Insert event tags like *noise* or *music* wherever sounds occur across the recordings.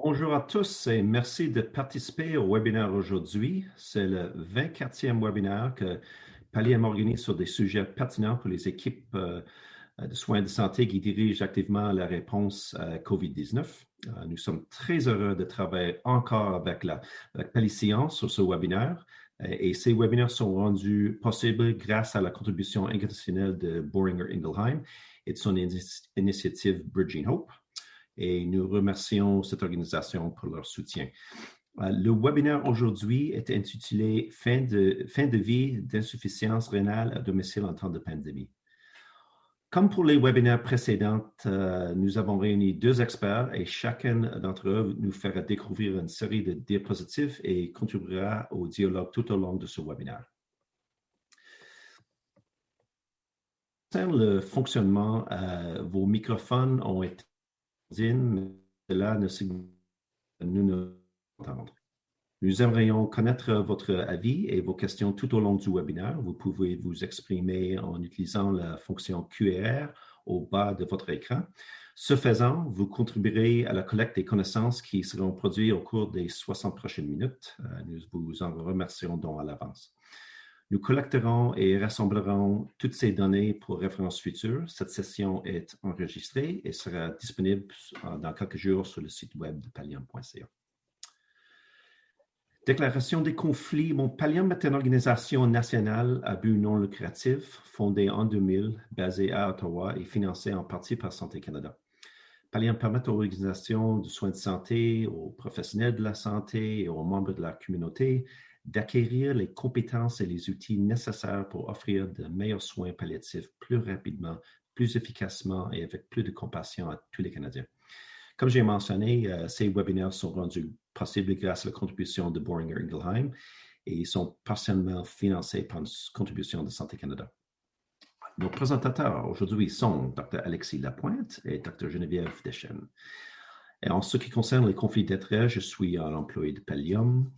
Bonjour à tous et merci de participer au webinaire aujourd'hui. C'est le 24e webinaire que Pallium organise sur des sujets pertinents pour les équipes euh, de soins de santé qui dirigent activement la réponse à COVID-19. Euh, nous sommes très heureux de travailler encore avec la avec sur ce webinaire et ces webinaires sont rendus possibles grâce à la contribution inconditionnelle de Boehringer Ingelheim et de son initiative Bridging Hope et nous remercions cette organisation pour leur soutien. Euh, le webinaire aujourd'hui est intitulé Fin de, fin de vie d'insuffisance rénale à domicile en temps de pandémie. Comme pour les webinaires précédents, euh, nous avons réuni deux experts et chacun d'entre eux nous fera découvrir une série de diapositives et contribuera au dialogue tout au long de ce webinaire. le fonctionnement, euh, vos microphones ont été nous. Nous aimerions connaître votre avis et vos questions tout au long du webinaire. Vous pouvez vous exprimer en utilisant la fonction QR au bas de votre écran. Ce faisant, vous contribuerez à la collecte des connaissances qui seront produites au cours des 60 prochaines minutes. Euh, nous vous en remercions donc à l'avance. Nous collecterons et rassemblerons toutes ces données pour référence future. Cette session est enregistrée et sera disponible dans quelques jours sur le site web de pallium.ca. Déclaration des conflits. Mon Pallium est une organisation nationale à but non lucratif fondée en 2000, basée à Ottawa et financée en partie par Santé Canada. Pallium permet aux organisations de soins de santé, aux professionnels de la santé et aux membres de la communauté d'acquérir les compétences et les outils nécessaires pour offrir de meilleurs soins palliatifs plus rapidement, plus efficacement et avec plus de compassion à tous les Canadiens. Comme j'ai mentionné, euh, ces webinaires sont rendus possibles grâce à la contribution de Boehringer Ingelheim et ils sont partiellement financés par une contribution de Santé Canada. Nos présentateurs aujourd'hui sont Dr. Alexis Lapointe et Dr. Geneviève Deschênes. Et en ce qui concerne les conflits d'intérêts, je suis un employé de Pallium,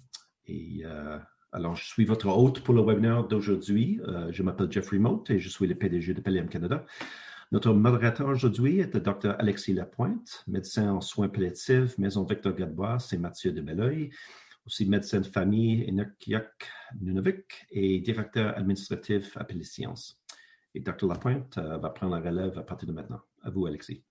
euh, alors, je suis votre hôte pour le webinaire d'aujourd'hui. Euh, je m'appelle Jeffrey Mote et je suis le PDG de Pallium Canada. Notre modérateur aujourd'hui est le Dr. Alexis Lapointe, médecin en soins palliatifs, Maison Victor Gadbois et Mathieu de Belleuil, aussi médecin de famille Nunavik et directeur administratif à Sciences. Et Dr. Lapointe euh, va prendre la relève à partir de maintenant. À vous, Alexis.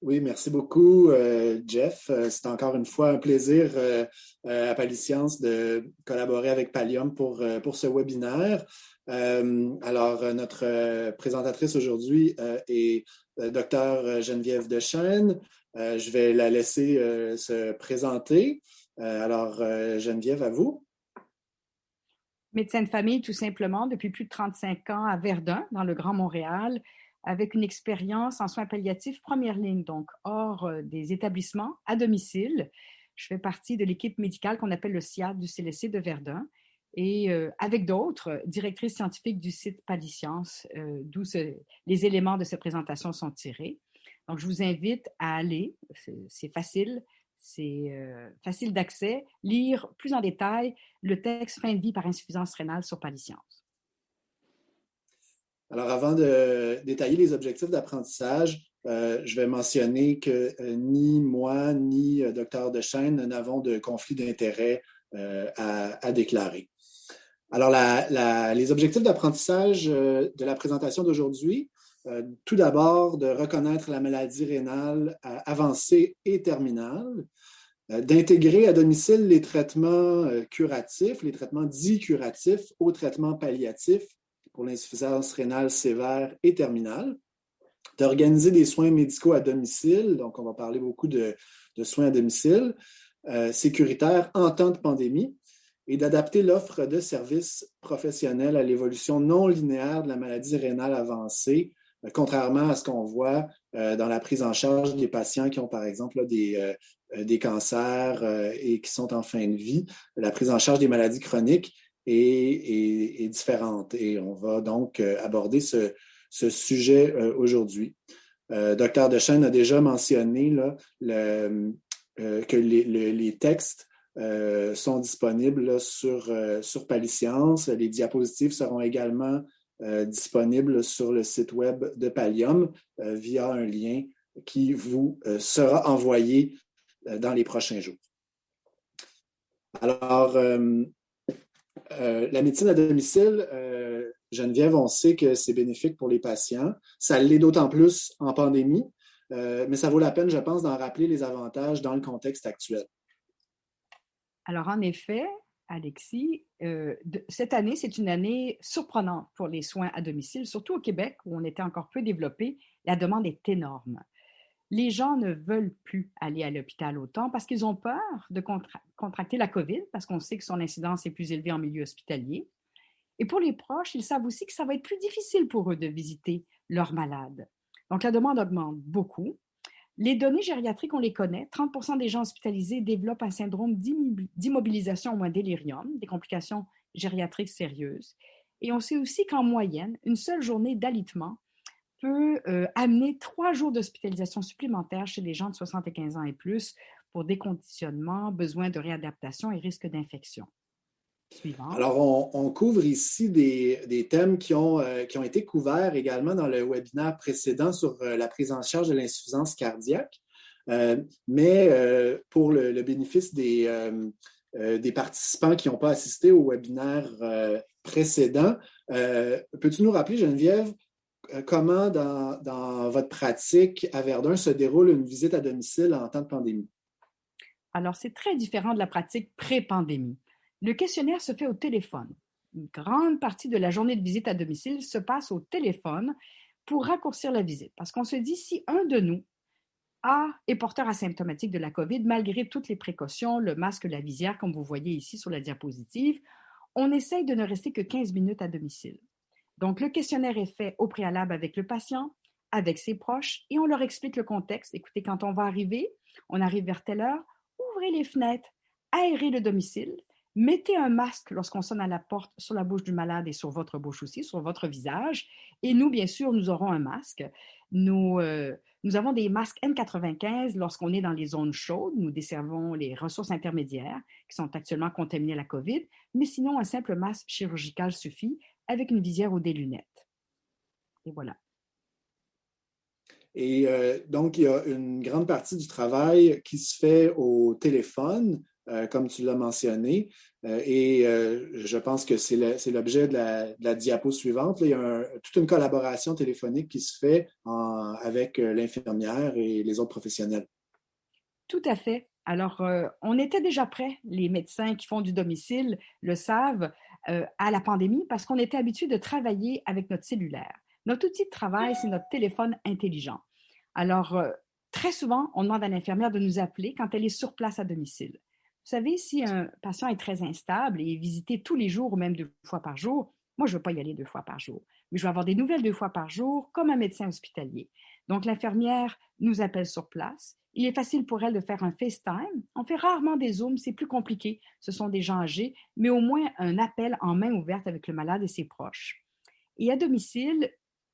Oui, merci beaucoup, euh, Jeff. Euh, c'est encore une fois un plaisir euh, à Paliscience de collaborer avec Pallium pour, pour ce webinaire. alors, notre présentatrice aujourd'hui est Dr. Geneviève Dechaine. je vais la laisser se présenter. alors, Geneviève, à vous. Médecin de famille, tout simplement, depuis plus de 35 ans à Verdun, dans le Grand Montréal avec une expérience en soins palliatifs première ligne, donc hors euh, des établissements, à domicile. Je fais partie de l'équipe médicale qu'on appelle le SIAD du CLSC de Verdun et euh, avec d'autres, directrice scientifique du site Paliscience, euh, d'où les éléments de cette présentation sont tirés. Donc, je vous invite à aller, c'est facile, c'est facile d'accès, lire plus en détail le texte Fin de vie par insuffisance rénale sur Paliscience. Alors, avant de détailler les objectifs d'apprentissage, euh, je vais mentionner que euh, ni moi ni euh, Dr. Dechaine n'avons de conflit d'intérêt à, déclarer. Alors, les objectifs d'apprentissage de la présentation d'aujourd'hui, tout d'abord, de reconnaître la maladie rénale avancée et terminale, d'intégrer à domicile les traitements curatifs, les traitements dits curatifs aux traitements palliatifs pour l'insuffisance rénale sévère et terminale, d'organiser des soins médicaux à domicile, donc on va parler beaucoup de, soins à domicile, euh, sécuritaires en temps de pandémie, et d'adapter l'offre de services professionnels à l'évolution non linéaire de la maladie rénale avancée, euh, contrairement à ce qu'on voit euh, dans la prise en charge des patients qui ont, par exemple, des, des cancers et qui sont en fin de vie, la prise en charge des maladies chroniques est, différente. Et on va donc euh, aborder ce, sujet euh, aujourd'hui. Euh, Docteur Dechaine a déjà mentionné que les, textes sont disponibles sur, sur Paliscience. Les diapositives seront également disponibles sur le site web de Pallium via un lien qui vous sera envoyé dans les prochains jours. Alors, la médecine à domicile, Geneviève, on sait que c'est bénéfique pour les patients. Ça l'est d'autant plus en pandémie, mais ça vaut la peine, je pense, d'en rappeler les avantages dans le contexte actuel. Alors, en effet, Alexis, euh, cette année, c'est une année surprenante pour les soins à domicile, surtout au Québec, où on était encore peu développé. La demande est énorme. Les gens ne veulent plus aller à l'hôpital autant parce qu'ils ont peur de contracter la COVID, parce qu'on sait que son incidence est plus élevée en milieu hospitalier. Et pour les proches, ils savent aussi que ça va être plus difficile pour eux de visiter leurs malades. Donc, la demande augmente beaucoup. Les données gériatriques, on les connaît. 30% des gens hospitalisés développent un syndrome d'immobilisation ou un délirium, des complications gériatriques sérieuses. Et on sait aussi qu'en moyenne, une seule journée d'alitement peut euh, amener trois jours d'hospitalisation supplémentaire chez les gens de 75 ans et plus pour déconditionnement, besoin de réadaptation et risque d'infection. Alors, on, couvre ici des, thèmes qui ont, euh, qui ont été couverts également dans le webinaire précédent sur euh, la prise en charge de l'insuffisance cardiaque. Mais pour le, bénéfice des, des participants qui n'ont pas assisté au webinaire précédent, peux-tu nous rappeler, Geneviève, comment dans, dans, votre pratique à Verdun se déroule une visite à domicile en temps de pandémie? Alors, c'est très différent de la pratique pré-pandémie. Le questionnaire se fait au téléphone. Une grande partie de la journée de visite à domicile se passe au téléphone pour raccourcir la visite. Parce qu'on se dit, si un de nous a, est porteur asymptomatique de la COVID, malgré toutes les précautions, le masque, la visière, comme vous voyez ici sur la diapositive, on essaye de ne rester que 15 minutes à domicile. Donc, le questionnaire est fait au préalable avec le patient, avec ses proches, et on leur explique le contexte. Écoutez, quand on va arriver, on arrive vers telle heure, ouvrez les fenêtres, aérez le domicile, Mettez un masque lorsqu'on sonne à la porte sur la bouche du malade et sur votre bouche aussi, sur votre visage. Et nous, bien sûr, nous aurons un masque. Nous, euh, nous avons des masques N95 lorsqu'on est dans les zones chaudes. Nous desservons les ressources intermédiaires qui sont actuellement contaminées à la COVID. Mais sinon, un simple masque chirurgical suffit avec une visière ou des lunettes. Et voilà. Et euh, donc, il y a une grande partie du travail qui se fait au téléphone euh, comme tu l'as mentionné. Euh, et je pense que c'est l'objet de, la, diapo suivante. il y a toute une collaboration téléphonique qui se fait avec l'infirmière et les autres professionnels. Tout à fait. Alors, on était déjà prêts, les médecins qui font du domicile le savent, à la pandémie parce qu'on était habitué de travailler avec notre cellulaire. Notre outil de travail, c'est notre téléphone intelligent. Alors, très souvent, on demande à l'infirmière de nous appeler quand elle est sur place à domicile. Vous savez, si un patient est très instable et est visité tous les jours ou même deux fois par jour, moi, je ne veux pas y aller deux fois par jour, mais je veux avoir des nouvelles deux fois par jour comme un médecin hospitalier. Donc, l'infirmière nous appelle sur place. Il est facile pour elle de faire un FaceTime. On fait rarement des Zooms, c'est plus compliqué. Ce sont des gens âgés, mais au moins un appel en main ouverte avec le malade et ses proches. Et à domicile,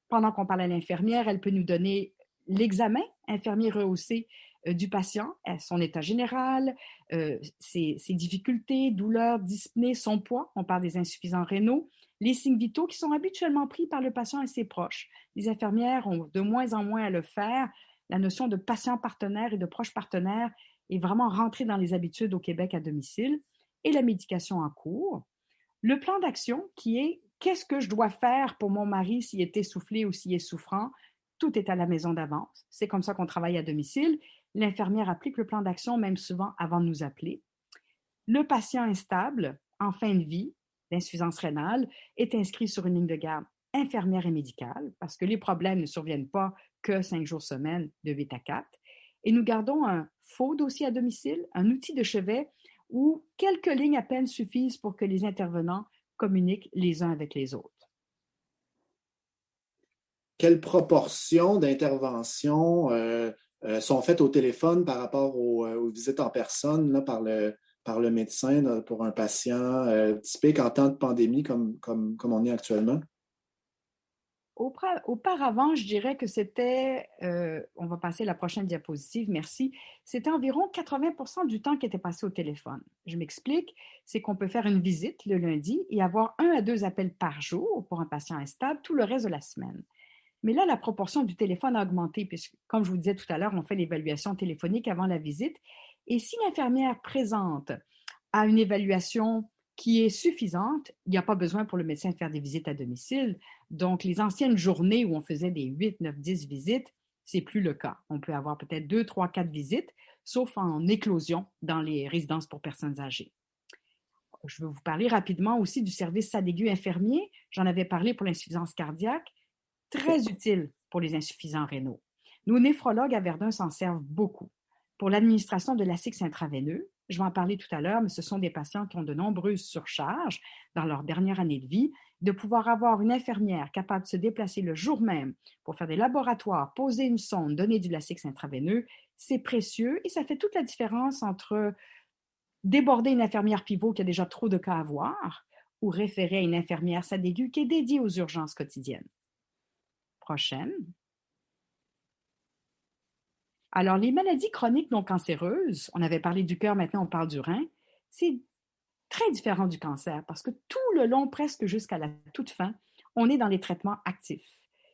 pendant qu'on parle à l'infirmière, elle peut nous donner l'examen infirmier rehaussé euh, du patient, son état général, euh, ses, difficultés, douleurs, dyspnées, son poids, on parle des insuffisants rénaux, les signes vitaux qui sont habituellement pris par le patient et ses proches. Les infirmières ont de moins en moins à le faire. La notion de patient partenaire et de proche partenaire est vraiment rentrée dans les habitudes au Québec à domicile et la médication en cours. Le plan d'action qui est qu'est-ce que je dois faire pour mon mari s'il est essoufflé ou s'il est souffrant, tout est à la maison d'avance. C'est comme ça qu'on travaille à domicile. L'infirmière applique le plan d'action même souvent avant de nous appeler. Le patient instable, en fin de vie, d'insuffisance rénale, est inscrit sur une ligne de garde infirmière et médicale parce que les problèmes ne surviennent pas que cinq jours semaine de 8 à 4. Et nous gardons un faux dossier à domicile, un outil de chevet où quelques lignes à peine suffisent pour que les intervenants communiquent les uns avec les autres. Quelle proportion d'interventions euh, euh, sont faites au téléphone par rapport aux, euh, visites en personne par, le, par le médecin pour un patient euh, typique en temps de pandémie comme, comme, comme on est actuellement? Auparavant, je dirais que c'était, on va passer à la prochaine diapositive, merci, c'était environ 80% du temps qui était passé au téléphone. Je m'explique, c'est qu'on peut faire une visite le lundi et avoir un à deux appels par jour pour un patient instable tout le reste de la semaine. Mais là, la proportion du téléphone a augmenté, puisque, comme je vous disais tout à l'heure, on fait l'évaluation téléphonique avant la visite. Et si l'infirmière présente à une évaluation qui est suffisante, il n'y a pas besoin pour le médecin de faire des visites à domicile. Donc, les anciennes journées où on faisait des 8, 9, 10 visites, c'est plus le cas. On peut avoir peut-être 2, 3, 4 visites, sauf en éclosion dans les résidences pour personnes âgées. Je vais vous parler rapidement aussi du service SADEGU infirmier. J'en avais parlé pour l'insuffisance cardiaque. Très utile pour les insuffisants rénaux. Nos néphrologues à Verdun s'en servent beaucoup. Pour l'administration de l'ASIX intraveineux, je vais en parler tout à l'heure, mais ce sont des patients qui ont de nombreuses surcharges dans leur dernière année de vie. De pouvoir avoir une infirmière capable de se déplacer le jour même pour faire des laboratoires, poser une sonde, donner du lasix intraveineux, c'est précieux et ça fait toute la différence entre déborder une infirmière pivot qui a déjà trop de cas à voir ou référer à une infirmière SADEGU qui est dédiée aux urgences quotidiennes. Prochaine. Alors, les maladies chroniques non cancéreuses, on avait parlé du cœur, maintenant on parle du rein, c'est très différent du cancer parce que tout le long, presque jusqu'à la toute fin, on est dans les traitements actifs.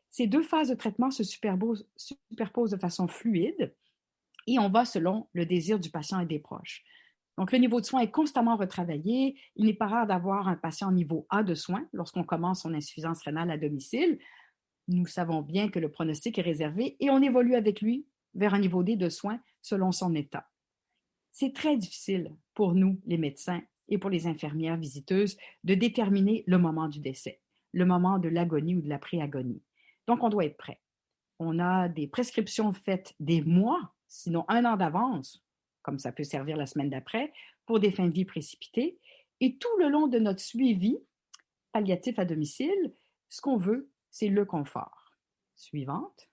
Ces deux phases de traitement se superposent, superposent de façon fluide et on va selon le désir du patient et des proches. Donc, le niveau de soins est constamment retravaillé. Il n'est pas rare d'avoir un patient niveau A de soins lorsqu'on commence son insuffisance rénale à domicile. Nous savons bien que le pronostic est réservé et on évolue avec lui vers un niveau D de soins selon son état. C'est très difficile pour nous, les médecins, et pour les infirmières visiteuses de déterminer le moment du décès, le moment de l'agonie ou de la pré-agonie. Donc, on doit être prêt. On a des prescriptions faites des mois, sinon un an d'avance, comme ça peut servir la semaine d'après, pour des fins de vie précipitées. Et tout le long de notre suivi palliatif à domicile, ce qu'on veut, c'est le confort. Suivante.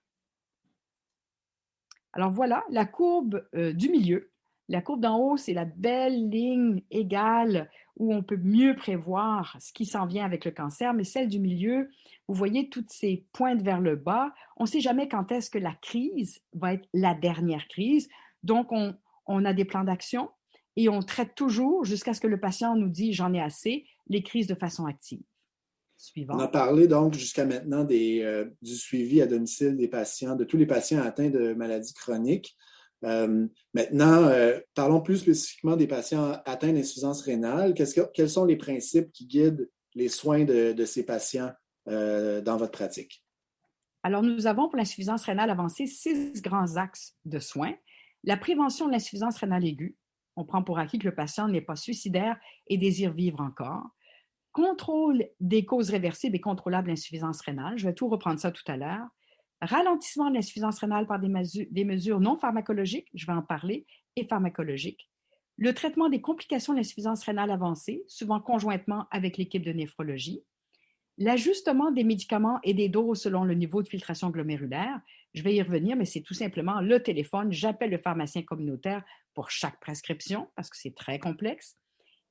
Alors voilà, la courbe euh, du milieu. La courbe d'en haut, c'est la belle ligne égale où on peut mieux prévoir ce qui s'en vient avec le cancer, mais celle du milieu, vous voyez toutes ces pointes vers le bas. On ne sait jamais quand est-ce que la crise va être la dernière crise. Donc, on, on a des plans d'action et on traite toujours jusqu'à ce que le patient nous dise j'en ai assez, les crises de façon active. On a parlé donc jusqu'à maintenant euh, du suivi à domicile des patients, de tous les patients atteints de maladies chroniques. Euh, maintenant, euh, parlons plus spécifiquement des patients atteints d'insuffisance rénale. quels sont les principes qui guident les soins de, ces patients dans votre pratique? Alors, nous avons pour l'insuffisance rénale avancée six grands axes de soins. La prévention de l'insuffisance rénale aiguë. On prend pour acquis que le patient n'est pas suicidaire et désire vivre encore contrôle des causes réversibles et contrôlables d'insuffisance rénale. Je vais tout reprendre ça tout à l'heure. Ralentissement de l'insuffisance rénale par des, mesures, non pharmacologiques, je vais en parler, et pharmacologiques. Le traitement des complications de l'insuffisance rénale avancée, souvent conjointement avec l'équipe de néphrologie. L'ajustement des médicaments et des doses selon le niveau de filtration glomérulaire. Je vais y revenir, mais c'est tout simplement le téléphone. J'appelle le pharmacien communautaire pour chaque prescription parce que c'est très complexe.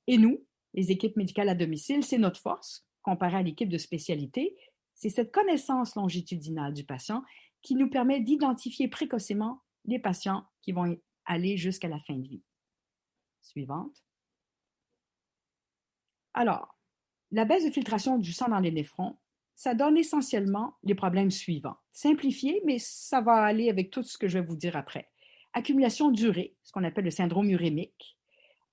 Et nous, les équipes médicales à domicile, c'est notre force comparée à l'équipe de spécialité. C'est cette connaissance longitudinale du patient qui nous permet d'identifier précocement les patients qui vont aller jusqu'à la fin de vie. Suivante. Alors, la baisse de filtration du sang dans les néphrons, ça donne essentiellement les problèmes suivants. Simplifié, mais ça va aller avec tout ce que je vais vous dire après. Accumulation d'urée, ce qu'on appelle le syndrome urémique,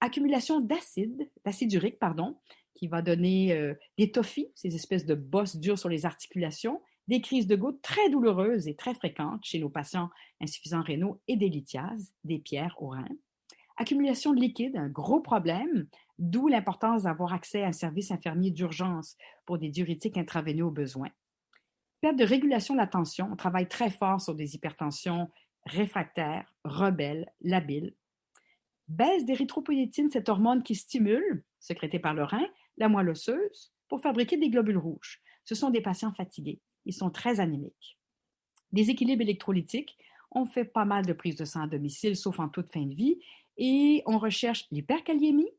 accumulation d'acide, d'acide urique, pardon, qui va donner euh, des tophies, ces espèces de bosses dures sur les articulations, des crises de gouttes très douloureuses et très fréquentes chez nos patients insuffisants rénaux et des lithiases, des pierres au rein. Accumulation de liquide, un gros problème, d'où l'importance d'avoir accès à un service infirmier d'urgence pour des diurétiques intraveineux au besoin. Perte de régulation de la tension, on travaille très fort sur des hypertensions réfractaires, rebelles, labiles, baisse d'érythropoïétine, cette hormone qui stimule, sécrétée par le rein, la moelle osseuse pour fabriquer des globules rouges. Ce sont des patients fatigués. Ils sont très anémiques. Déséquilibre électrolytique. On fait pas mal de prises de sang à domicile, sauf en toute fin de vie, et on recherche l'hyperkaliémie,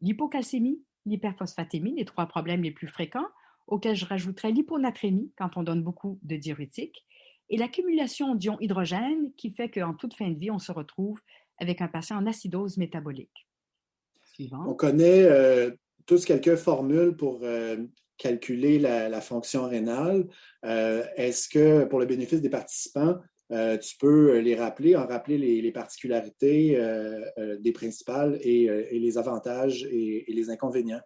l'hypocalcémie, l'hyperphosphatémie, les trois problèmes les plus fréquents, auxquels je rajouterai l'hyponatrémie quand on donne beaucoup de diurétiques, et l'accumulation d'ions hydrogène qui fait qu'en toute fin de vie, on se retrouve avec un patient en acidose métabolique. On connaît euh, tous quelques formules pour euh, calculer la, fonction rénale. Euh, est-ce que, pour le bénéfice des participants, tu peux les rappeler, en rappeler les, particularités des principales et, les avantages et, les inconvénients?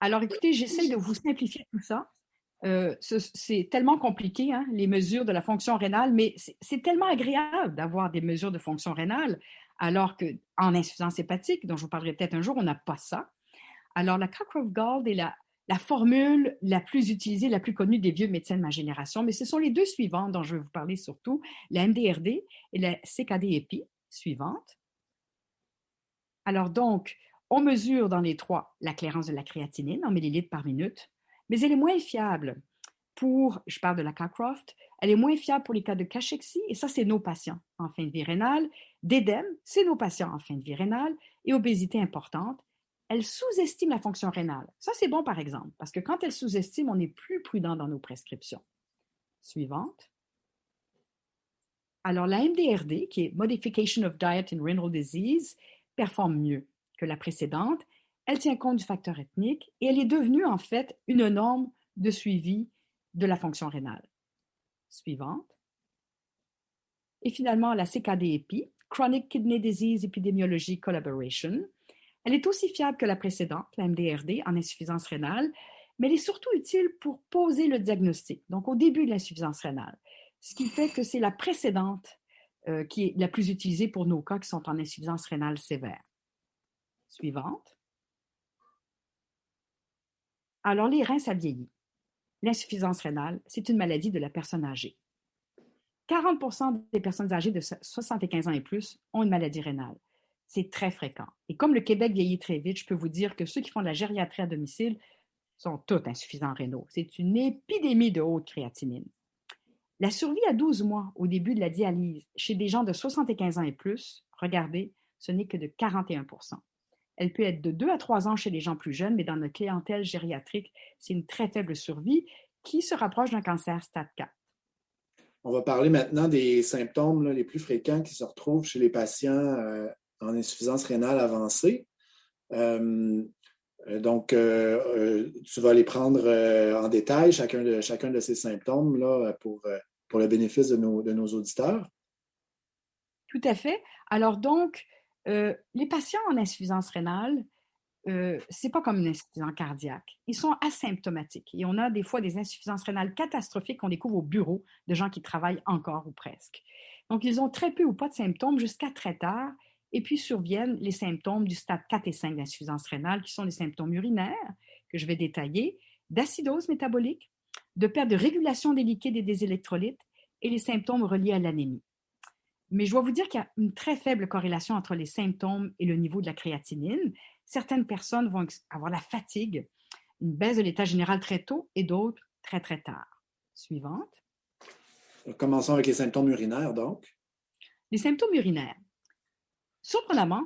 Alors, écoutez, j'essaie de vous simplifier tout ça. C'est tellement compliqué, hein, les mesures de la fonction rénale, mais c'est tellement agréable d'avoir des mesures de fonction rénale, alors qu'en insuffisance hépatique, dont je vous parlerai peut-être un jour, on n'a pas ça. Alors, la Cockcroft-Gall est la, la formule la plus utilisée, la plus connue des vieux médecins de ma génération, mais ce sont les deux suivantes dont je vais vous parler surtout, la MDRD et la CKD-EPI suivante. Alors donc, on mesure dans les trois la clairance de la créatinine en millilitres par minute, mais elle est moins fiable pour, je parle de la Cockcroft, elle est moins fiable pour les cas de cachexie, et ça, c'est nos patients en fin de vie rénale, d'édème, c'est nos patients en fin de vie rénale, et obésité importante, elle sous-estime la fonction rénale. Ça, c'est bon, par exemple, parce que quand elle sous-estime, on est plus prudent dans nos prescriptions. Suivante. Alors, la MDRD, qui est Modification of Diet in Renal Disease, performe mieux que la précédente. Elle tient compte du facteur ethnique et elle est devenue, en fait, une norme de suivi de la fonction rénale. Suivante. Et finalement, la CKD-EPI, Chronic Kidney Disease Epidemiology Collaboration, elle est aussi fiable que la précédente, la MDRD, en insuffisance rénale, mais elle est surtout utile pour poser le diagnostic, donc au début de l'insuffisance rénale, ce qui fait que c'est la précédente euh, qui est la plus utilisée pour nos cas qui sont en insuffisance rénale sévère. Suivante. Alors, les reins, ça vieillit. L'insuffisance rénale, c'est une maladie de la personne âgée. 40% des personnes âgées de 75 ans et plus ont une maladie rénale c'est très fréquent. Et comme le Québec vieillit très vite, je peux vous dire que ceux qui font de la gériatrie à domicile sont tous insuffisants rénaux. C'est une épidémie de haute créatinine. La survie à 12 mois au début de la dialyse chez des gens de 75 ans et plus, regardez, ce n'est que de 41 Elle peut être de 2 à 3 ans chez les gens plus jeunes, mais dans notre clientèle gériatrique, c'est une très faible survie qui se rapproche d'un cancer stade 4. On va parler maintenant des symptômes les plus fréquents qui se retrouvent chez les patients euh, en insuffisance rénale avancée. Euh, donc, euh, euh, tu vas les prendre en détail, chacun de, chacun de ces symptômes, là, pour, pour le bénéfice de nos, de nos auditeurs. Tout à fait. Alors, donc, les patients en insuffisance rénale, ce n'est pas comme une insuffisance cardiaque. Ils sont asymptomatiques et on a des fois des insuffisances rénales catastrophiques qu'on découvre au bureau de gens qui travaillent encore ou presque. Donc, ils ont très peu ou pas de symptômes jusqu'à très tard et puis surviennent les symptômes du stade 4 et 5 d'insuffisance rénale, qui sont les symptômes urinaires, que je vais détailler, d'acidose métabolique, de perte de régulation des liquides et des électrolytes, et les symptômes reliés à l'anémie. Mais je dois vous dire qu'il y a une très faible corrélation entre les symptômes et le niveau de la créatinine. Certaines personnes vont avoir la fatigue, une baisse de l'état général très tôt et d'autres très très tard. Suivante. Commençons avec les symptômes urinaires, donc. Les symptômes urinaires. Surprenamment,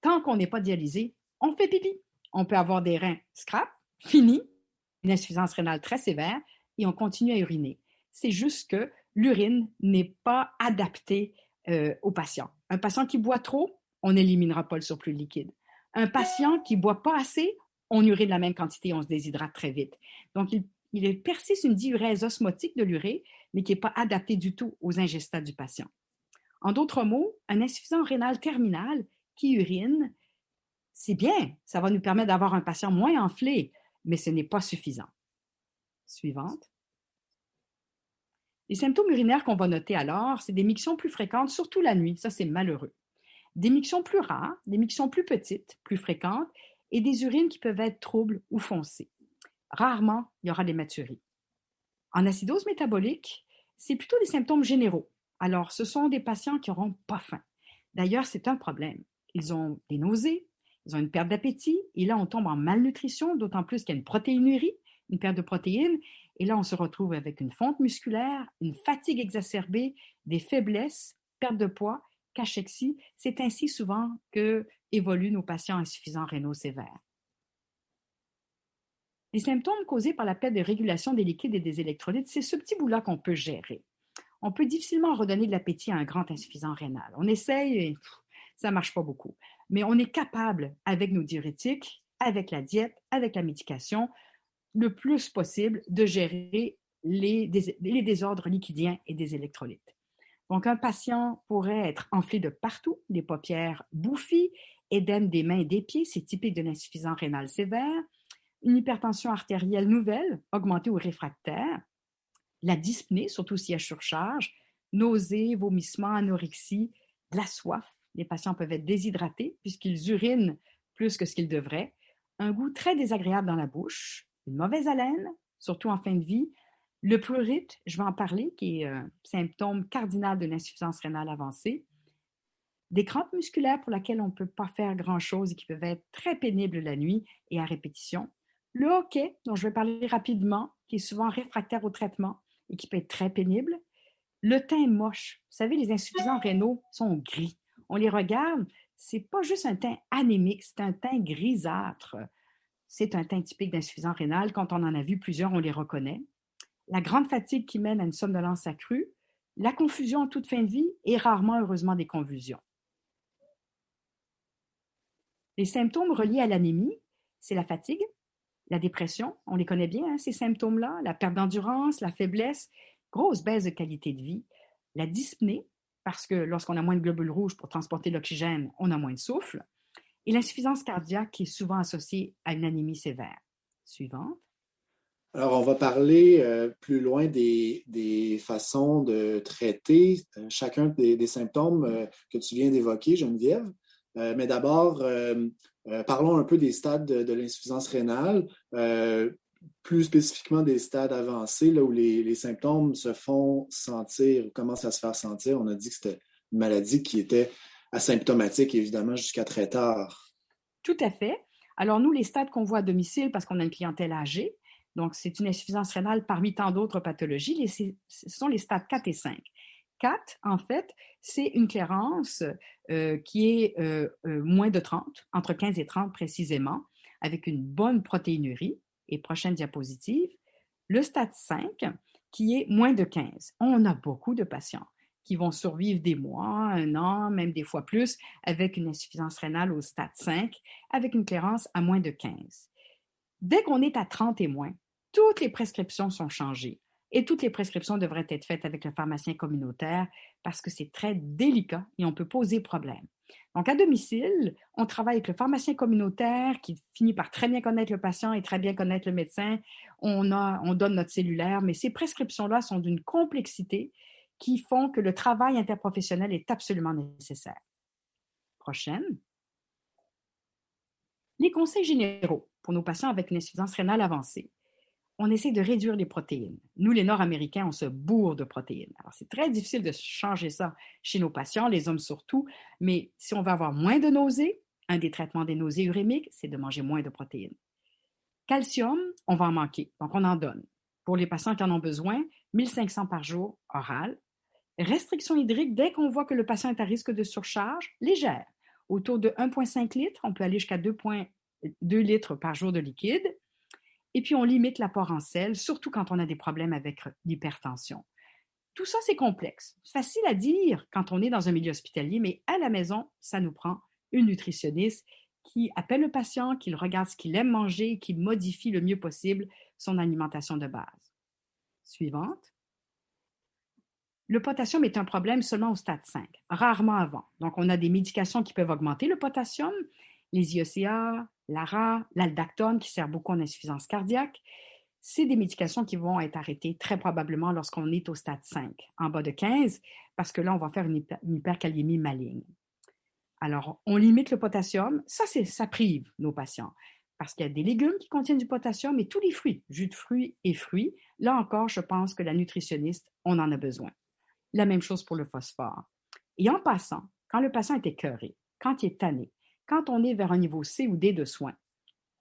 tant qu'on n'est pas dialysé, on fait pipi. On peut avoir des reins scrap, finis, une insuffisance rénale très sévère, et on continue à uriner. C'est juste que l'urine n'est pas adaptée euh, au patient. Un patient qui boit trop, on n'éliminera pas le surplus liquide. Un patient qui boit pas assez, on urine la même quantité, on se déshydrate très vite. Donc, il, il persiste une diurèse osmotique de l'urée, mais qui n'est pas adaptée du tout aux ingestats du patient. En d'autres mots, un insuffisant rénal terminal qui urine, c'est bien, ça va nous permettre d'avoir un patient moins enflé, mais ce n'est pas suffisant. Suivante. Les symptômes urinaires qu'on va noter alors, c'est des mictions plus fréquentes, surtout la nuit, ça c'est malheureux. Des mictions plus rares, des mictions plus petites, plus fréquentes, et des urines qui peuvent être troubles ou foncées. Rarement, il y aura des maturies. En acidose métabolique, c'est plutôt des symptômes généraux, alors, ce sont des patients qui n'auront pas faim. D'ailleurs, c'est un problème. Ils ont des nausées, ils ont une perte d'appétit, et là, on tombe en malnutrition, d'autant plus qu'il y a une protéinurie, une perte de protéines, et là, on se retrouve avec une fonte musculaire, une fatigue exacerbée, des faiblesses, perte de poids, cachexie. C'est ainsi souvent que évoluent nos patients insuffisants rénaux sévères. Les symptômes causés par la perte de régulation des liquides et des électrolytes, c'est ce petit bout-là qu'on peut gérer on peut difficilement redonner de l'appétit à un grand insuffisant rénal. On essaye et ça ne marche pas beaucoup. Mais on est capable, avec nos diurétiques, avec la diète, avec la médication, le plus possible de gérer les, les désordres liquidiens et des électrolytes. Donc, un patient pourrait être enflé de partout, les paupières bouffies, édème des mains et des pieds, c'est typique de l'insuffisance rénale sévère, une hypertension artérielle nouvelle, augmentée ou réfractaire, la dyspnée, surtout s'il y surcharge, nausées, vomissements, anorexie, de la soif. Les patients peuvent être déshydratés puisqu'ils urinent plus que ce qu'ils devraient, un goût très désagréable dans la bouche, une mauvaise haleine, surtout en fin de vie, le prurite, je vais en parler, qui est un symptôme cardinal de l'insuffisance rénale avancée, des crampes musculaires pour lesquelles on ne peut pas faire grand-chose et qui peuvent être très pénibles la nuit et à répétition, le hockey, dont je vais parler rapidement, qui est souvent réfractaire au traitement et qui peut être très pénible, le teint moche. Vous savez, les insuffisants rénaux sont gris. On les regarde, c'est pas juste un teint anémique, c'est un teint grisâtre. C'est un teint typique d'insuffisance rénale. Quand on en a vu plusieurs, on les reconnaît. La grande fatigue qui mène à une somnolence accrue, la confusion en toute fin de vie et rarement, heureusement, des convulsions. Les symptômes reliés à l'anémie, c'est la fatigue, la dépression, on les connaît bien, hein, ces symptômes-là, la perte d'endurance, la faiblesse, grosse baisse de qualité de vie, la dyspnée, parce que lorsqu'on a moins de globules rouges pour transporter l'oxygène, on a moins de souffle, et l'insuffisance cardiaque qui est souvent associée à une anémie sévère. Suivante. Alors, on va parler euh, plus loin des, façons de traiter euh, chacun des, symptômes euh, que tu viens d'évoquer, Geneviève. mais d'abord, parlons un peu des stades de, l'insuffisance rénale, plus spécifiquement des stades avancés, là où les, les, symptômes se font sentir, commencent à se faire sentir. On a dit que c'était une maladie qui était asymptomatique, évidemment, jusqu'à très tard. Tout à fait. Alors, nous, les stades qu'on voit à domicile, parce qu'on a une clientèle âgée, donc, c'est une insuffisance rénale parmi tant d'autres pathologies. ce sont les stades 4 et 5. 4, en fait, c'est une clairance euh, qui est euh, euh, moins de 30, entre 15 et 30 précisément, avec une bonne protéinurie. Et prochaine diapositive, le stade 5, qui est moins de 15. On a beaucoup de patients qui vont survivre des mois, un an, même des fois plus, avec une insuffisance rénale au stade 5, avec une clairance à moins de 15. Dès qu'on est à 30 et moins, toutes les prescriptions sont changées et toutes les prescriptions devraient être faites avec le pharmacien communautaire parce que c'est très délicat et on peut poser problème. Donc, à domicile, on travaille avec le pharmacien communautaire qui finit par très bien connaître le patient et très bien connaître le médecin. On, a, on donne notre cellulaire, mais ces prescriptions-là sont d'une complexité qui font que le travail interprofessionnel est absolument nécessaire. Prochaine. Les conseils généraux pour nos patients avec une insuffisance rénale avancée on essaie de réduire les protéines. Nous, les Nord-Américains, on se bourre de protéines. Alors, c'est très difficile de changer ça chez nos patients, les hommes surtout, mais si on veut avoir moins de nausées, un des traitements des nausées urémiques, c'est de manger moins de protéines. Calcium, on va en manquer, donc on en donne. Pour les patients qui en ont besoin, 1500 par jour oral. Restriction hydrique, dès qu'on voit que le patient est à risque de surcharge, légère. Autour de 1,5 litres, on peut aller jusqu'à 2,2 litres par jour de liquide. Et puis, on limite l'apport en sel, surtout quand on a des problèmes avec l'hypertension. Tout ça, c'est complexe. Facile à dire quand on est dans un milieu hospitalier, mais à la maison, ça nous prend une nutritionniste qui appelle le patient, qui regarde ce qu'il aime manger qui modifie le mieux possible son alimentation de base. Suivante. Le potassium est un problème seulement au stade 5, rarement avant. Donc, on a des médications qui peuvent augmenter le potassium, les IECA, l'ARA, l'aldactone qui sert beaucoup en insuffisance cardiaque. C'est des médications qui vont être arrêtées très probablement lorsqu'on est au stade 5, en bas de 15, parce que là, on va faire une, hyperkaliémie maligne. Alors, on limite le potassium. Ça, ça prive nos patients parce qu'il y a des légumes qui contiennent du potassium et tous les fruits, jus de fruits et fruits. Là encore, je pense que la nutritionniste, on en a besoin. La même chose pour le phosphore. Et en passant, quand le patient est écœuré, quand il est tanné, quand on est vers un niveau C ou D de soins,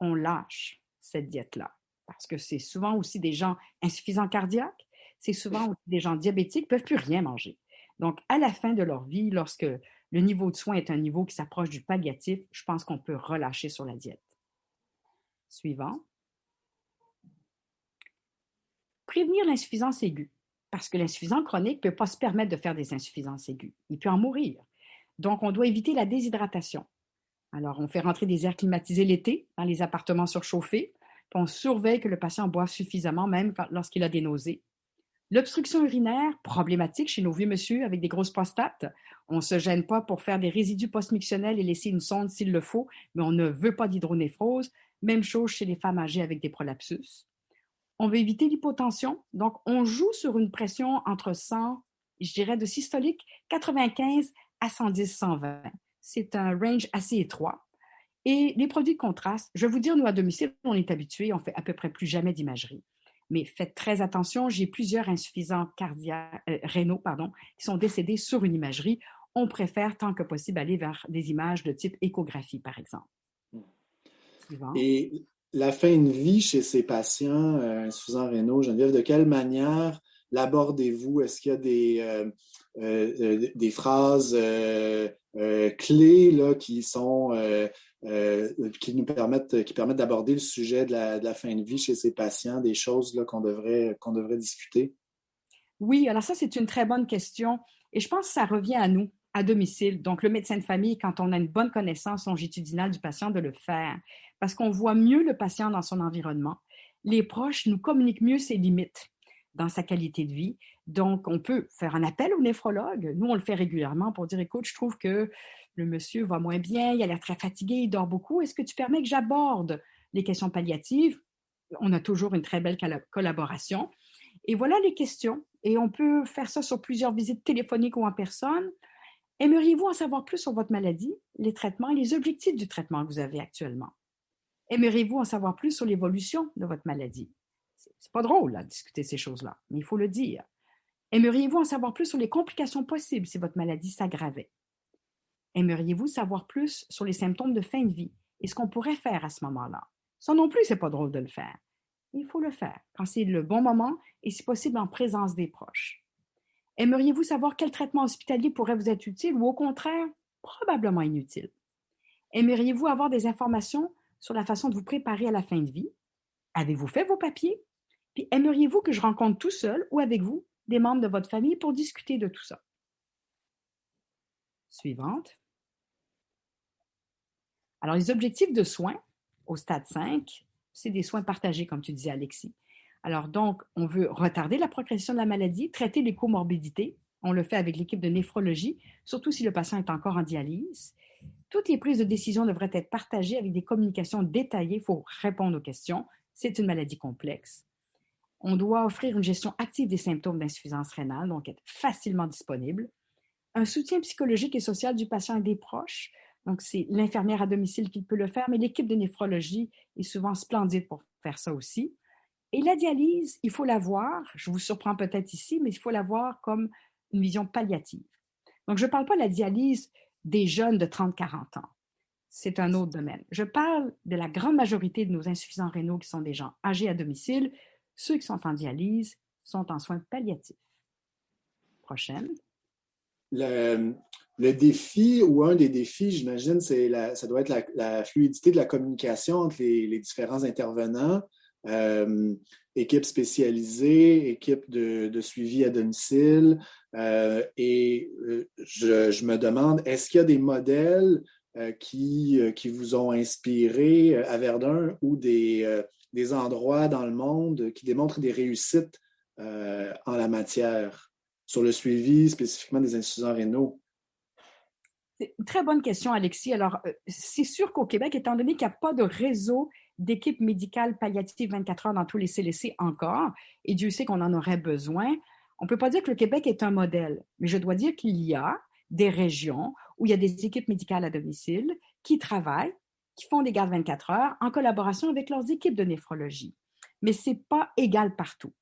on lâche cette diète-là parce que c'est souvent aussi des gens insuffisants cardiaques, c'est souvent des gens diabétiques qui ne peuvent plus rien manger. Donc, à la fin de leur vie, lorsque le niveau de soins est un niveau qui s'approche du palliatif, je pense qu'on peut relâcher sur la diète. Suivant. Prévenir l'insuffisance aiguë, parce que l'insuffisant chronique ne peut pas se permettre de faire des insuffisances aiguës. Il peut en mourir. Donc, on doit éviter la déshydratation. Alors, on fait rentrer des airs climatisés l'été dans les appartements surchauffés, puis on surveille que le patient boive suffisamment, même lorsqu'il a des nausées. L'obstruction urinaire, problématique chez nos vieux monsieur avec des grosses prostates. On ne se gêne pas pour faire des résidus post-mictionnels et laisser une sonde s'il le faut, mais on ne veut pas d'hydronéphrose. Même chose chez les femmes âgées avec des prolapsus. On veut éviter l'hypotension, donc on joue sur une pression entre 100, je dirais de systolique, 95 à 110, 120. C'est un range assez étroit. Et les produits de contraste, je vais vous dire, nous à domicile, on est habitués, on fait à peu près plus jamais d'imagerie. Mais faites très attention, j'ai plusieurs insuffisants cardiaques, euh, rénaux pardon, qui sont décédés sur une imagerie. On préfère tant que possible aller vers des images de type échographie, par exemple. Et la fin de vie chez ces patients euh, insuffisants rénaux, Geneviève, de quelle manière l'abordez-vous? Est-ce qu'il y a des, phrases clés qui nous permettent qui permettent d'aborder le sujet de la, fin de vie chez ces patients, des choses qu'on devrait, qu'on devrait discuter? Oui, alors ça, c'est une très bonne question. Et je pense que ça revient à nous, à domicile. Donc, le médecin de famille, quand on a une bonne connaissance longitudinale du patient, de le faire. Parce qu'on voit mieux le patient dans son environnement. Les proches nous communiquent mieux ses limites dans sa qualité de vie. Donc, on peut faire un appel au néphrologue. Nous, on le fait régulièrement pour dire, écoute, je trouve que le monsieur va moins bien, il a l'air très fatigué, il dort beaucoup. Est-ce que tu permets que j'aborde les questions palliatives? On a toujours une très belle collaboration. Et voilà les questions. Et on peut faire ça sur plusieurs visites téléphoniques ou en personne. Aimeriez-vous en savoir plus sur votre maladie, les traitements et les objectifs du traitement que vous avez actuellement? Aimeriez-vous en savoir plus sur l'évolution de votre maladie? C'est pas drôle de discuter ces choses-là, mais il faut le dire. Aimeriez-vous en savoir plus sur les complications possibles si votre maladie s'aggravait? Aimeriez-vous savoir plus sur les symptômes de fin de vie et ce qu'on pourrait faire à ce moment-là? Ça non plus, c'est pas drôle de le faire. Il faut le faire quand c'est le bon moment et si possible en présence des proches. Aimeriez-vous savoir quel traitement hospitalier pourrait vous être utile ou au contraire, probablement inutile? Aimeriez-vous avoir des informations sur la façon de vous préparer à la fin de vie? Avez-vous fait vos papiers? Puis aimeriez-vous que je rencontre tout seul ou avec vous des membres de votre famille pour discuter de tout ça? Suivante. Alors, les objectifs de soins au stade 5, c'est des soins partagés, comme tu disais, Alexis. Alors, donc, on veut retarder la progression de la maladie, traiter les comorbidités. On le fait avec l'équipe de néphrologie, surtout si le patient est encore en dialyse. Toutes les prises de décision devraient être partagées avec des communications détaillées. Il faut répondre aux questions. C'est une maladie complexe. On doit offrir une gestion active des symptômes d'insuffisance rénale, donc être facilement disponible. Un soutien psychologique et social du patient et des proches. Donc, c'est l'infirmière à domicile qui peut le faire, mais l'équipe de néphrologie est souvent splendide pour faire ça aussi. Et la dialyse, il faut la voir, je vous surprends peut-être ici, mais il faut la voir comme une vision palliative. Donc, je ne parle pas de la dialyse des jeunes de 30-40 ans. C'est un autre domaine. Je parle de la grande majorité de nos insuffisants rénaux qui sont des gens âgés à domicile. Ceux qui sont en dialyse sont en soins palliatifs. Prochaine. Le, défi ou un des défis, j'imagine, c'est ça doit être la, fluidité de la communication entre les, différents intervenants, euh, équipe spécialisée, équipe de, suivi à domicile. Euh, et euh, je, me demande, est-ce qu'il y a des modèles qui, qui vous ont inspiré à Verdun ou des, des endroits dans le monde qui démontrent des réussites en la matière? sur le suivi spécifiquement des insuffisants rénaux? Très bonne question, Alexis. Alors, euh, c'est sûr qu'au Québec, étant donné qu'il n'y a pas de réseau d'équipes médicales palliatives 24 heures dans tous les CLC encore, et Dieu sait qu'on en aurait besoin, on ne peut pas dire que le Québec est un modèle, mais je dois dire qu'il y a des régions où il y a des équipes médicales à domicile qui travaillent, qui font des gardes 24 heures en collaboration avec leurs équipes de néphrologie. Mais ce n'est pas égal partout.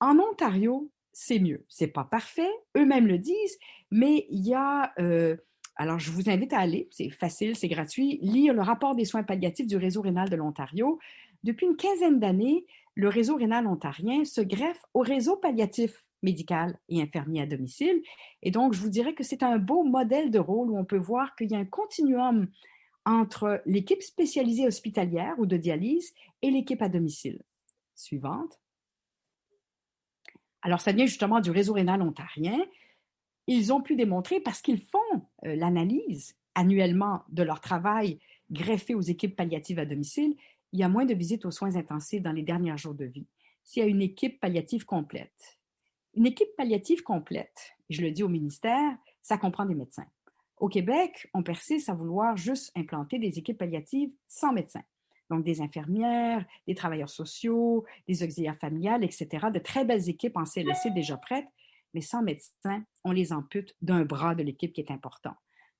En Ontario, c'est mieux. C'est pas parfait, eux-mêmes le disent, mais il y a. Euh, alors, je vous invite à aller, c'est facile, c'est gratuit, lire le rapport des soins palliatifs du réseau rénal de l'Ontario. Depuis une quinzaine d'années, le réseau rénal ontarien se greffe au réseau palliatif médical et infirmier à domicile. Et donc, je vous dirais que c'est un beau modèle de rôle où on peut voir qu'il y a un continuum entre l'équipe spécialisée hospitalière ou de dialyse et l'équipe à domicile. Suivante. Alors, ça vient justement du réseau rénal ontarien. Ils ont pu démontrer, parce qu'ils font euh, l'analyse annuellement de leur travail greffé aux équipes palliatives à domicile, il y a moins de visites aux soins intensifs dans les derniers jours de vie. S'il y a une équipe palliative complète, Une équipe palliative complète, je le dis au ministère, ça comprend des médecins. Au Québec, on persiste à vouloir juste implanter des équipes palliatives sans médecins. Donc, des infirmières, des travailleurs sociaux, des auxiliaires familiales, etc. De très belles équipes en CLSC déjà prêtes, mais sans médecins, on les ampute d'un bras de l'équipe qui est important.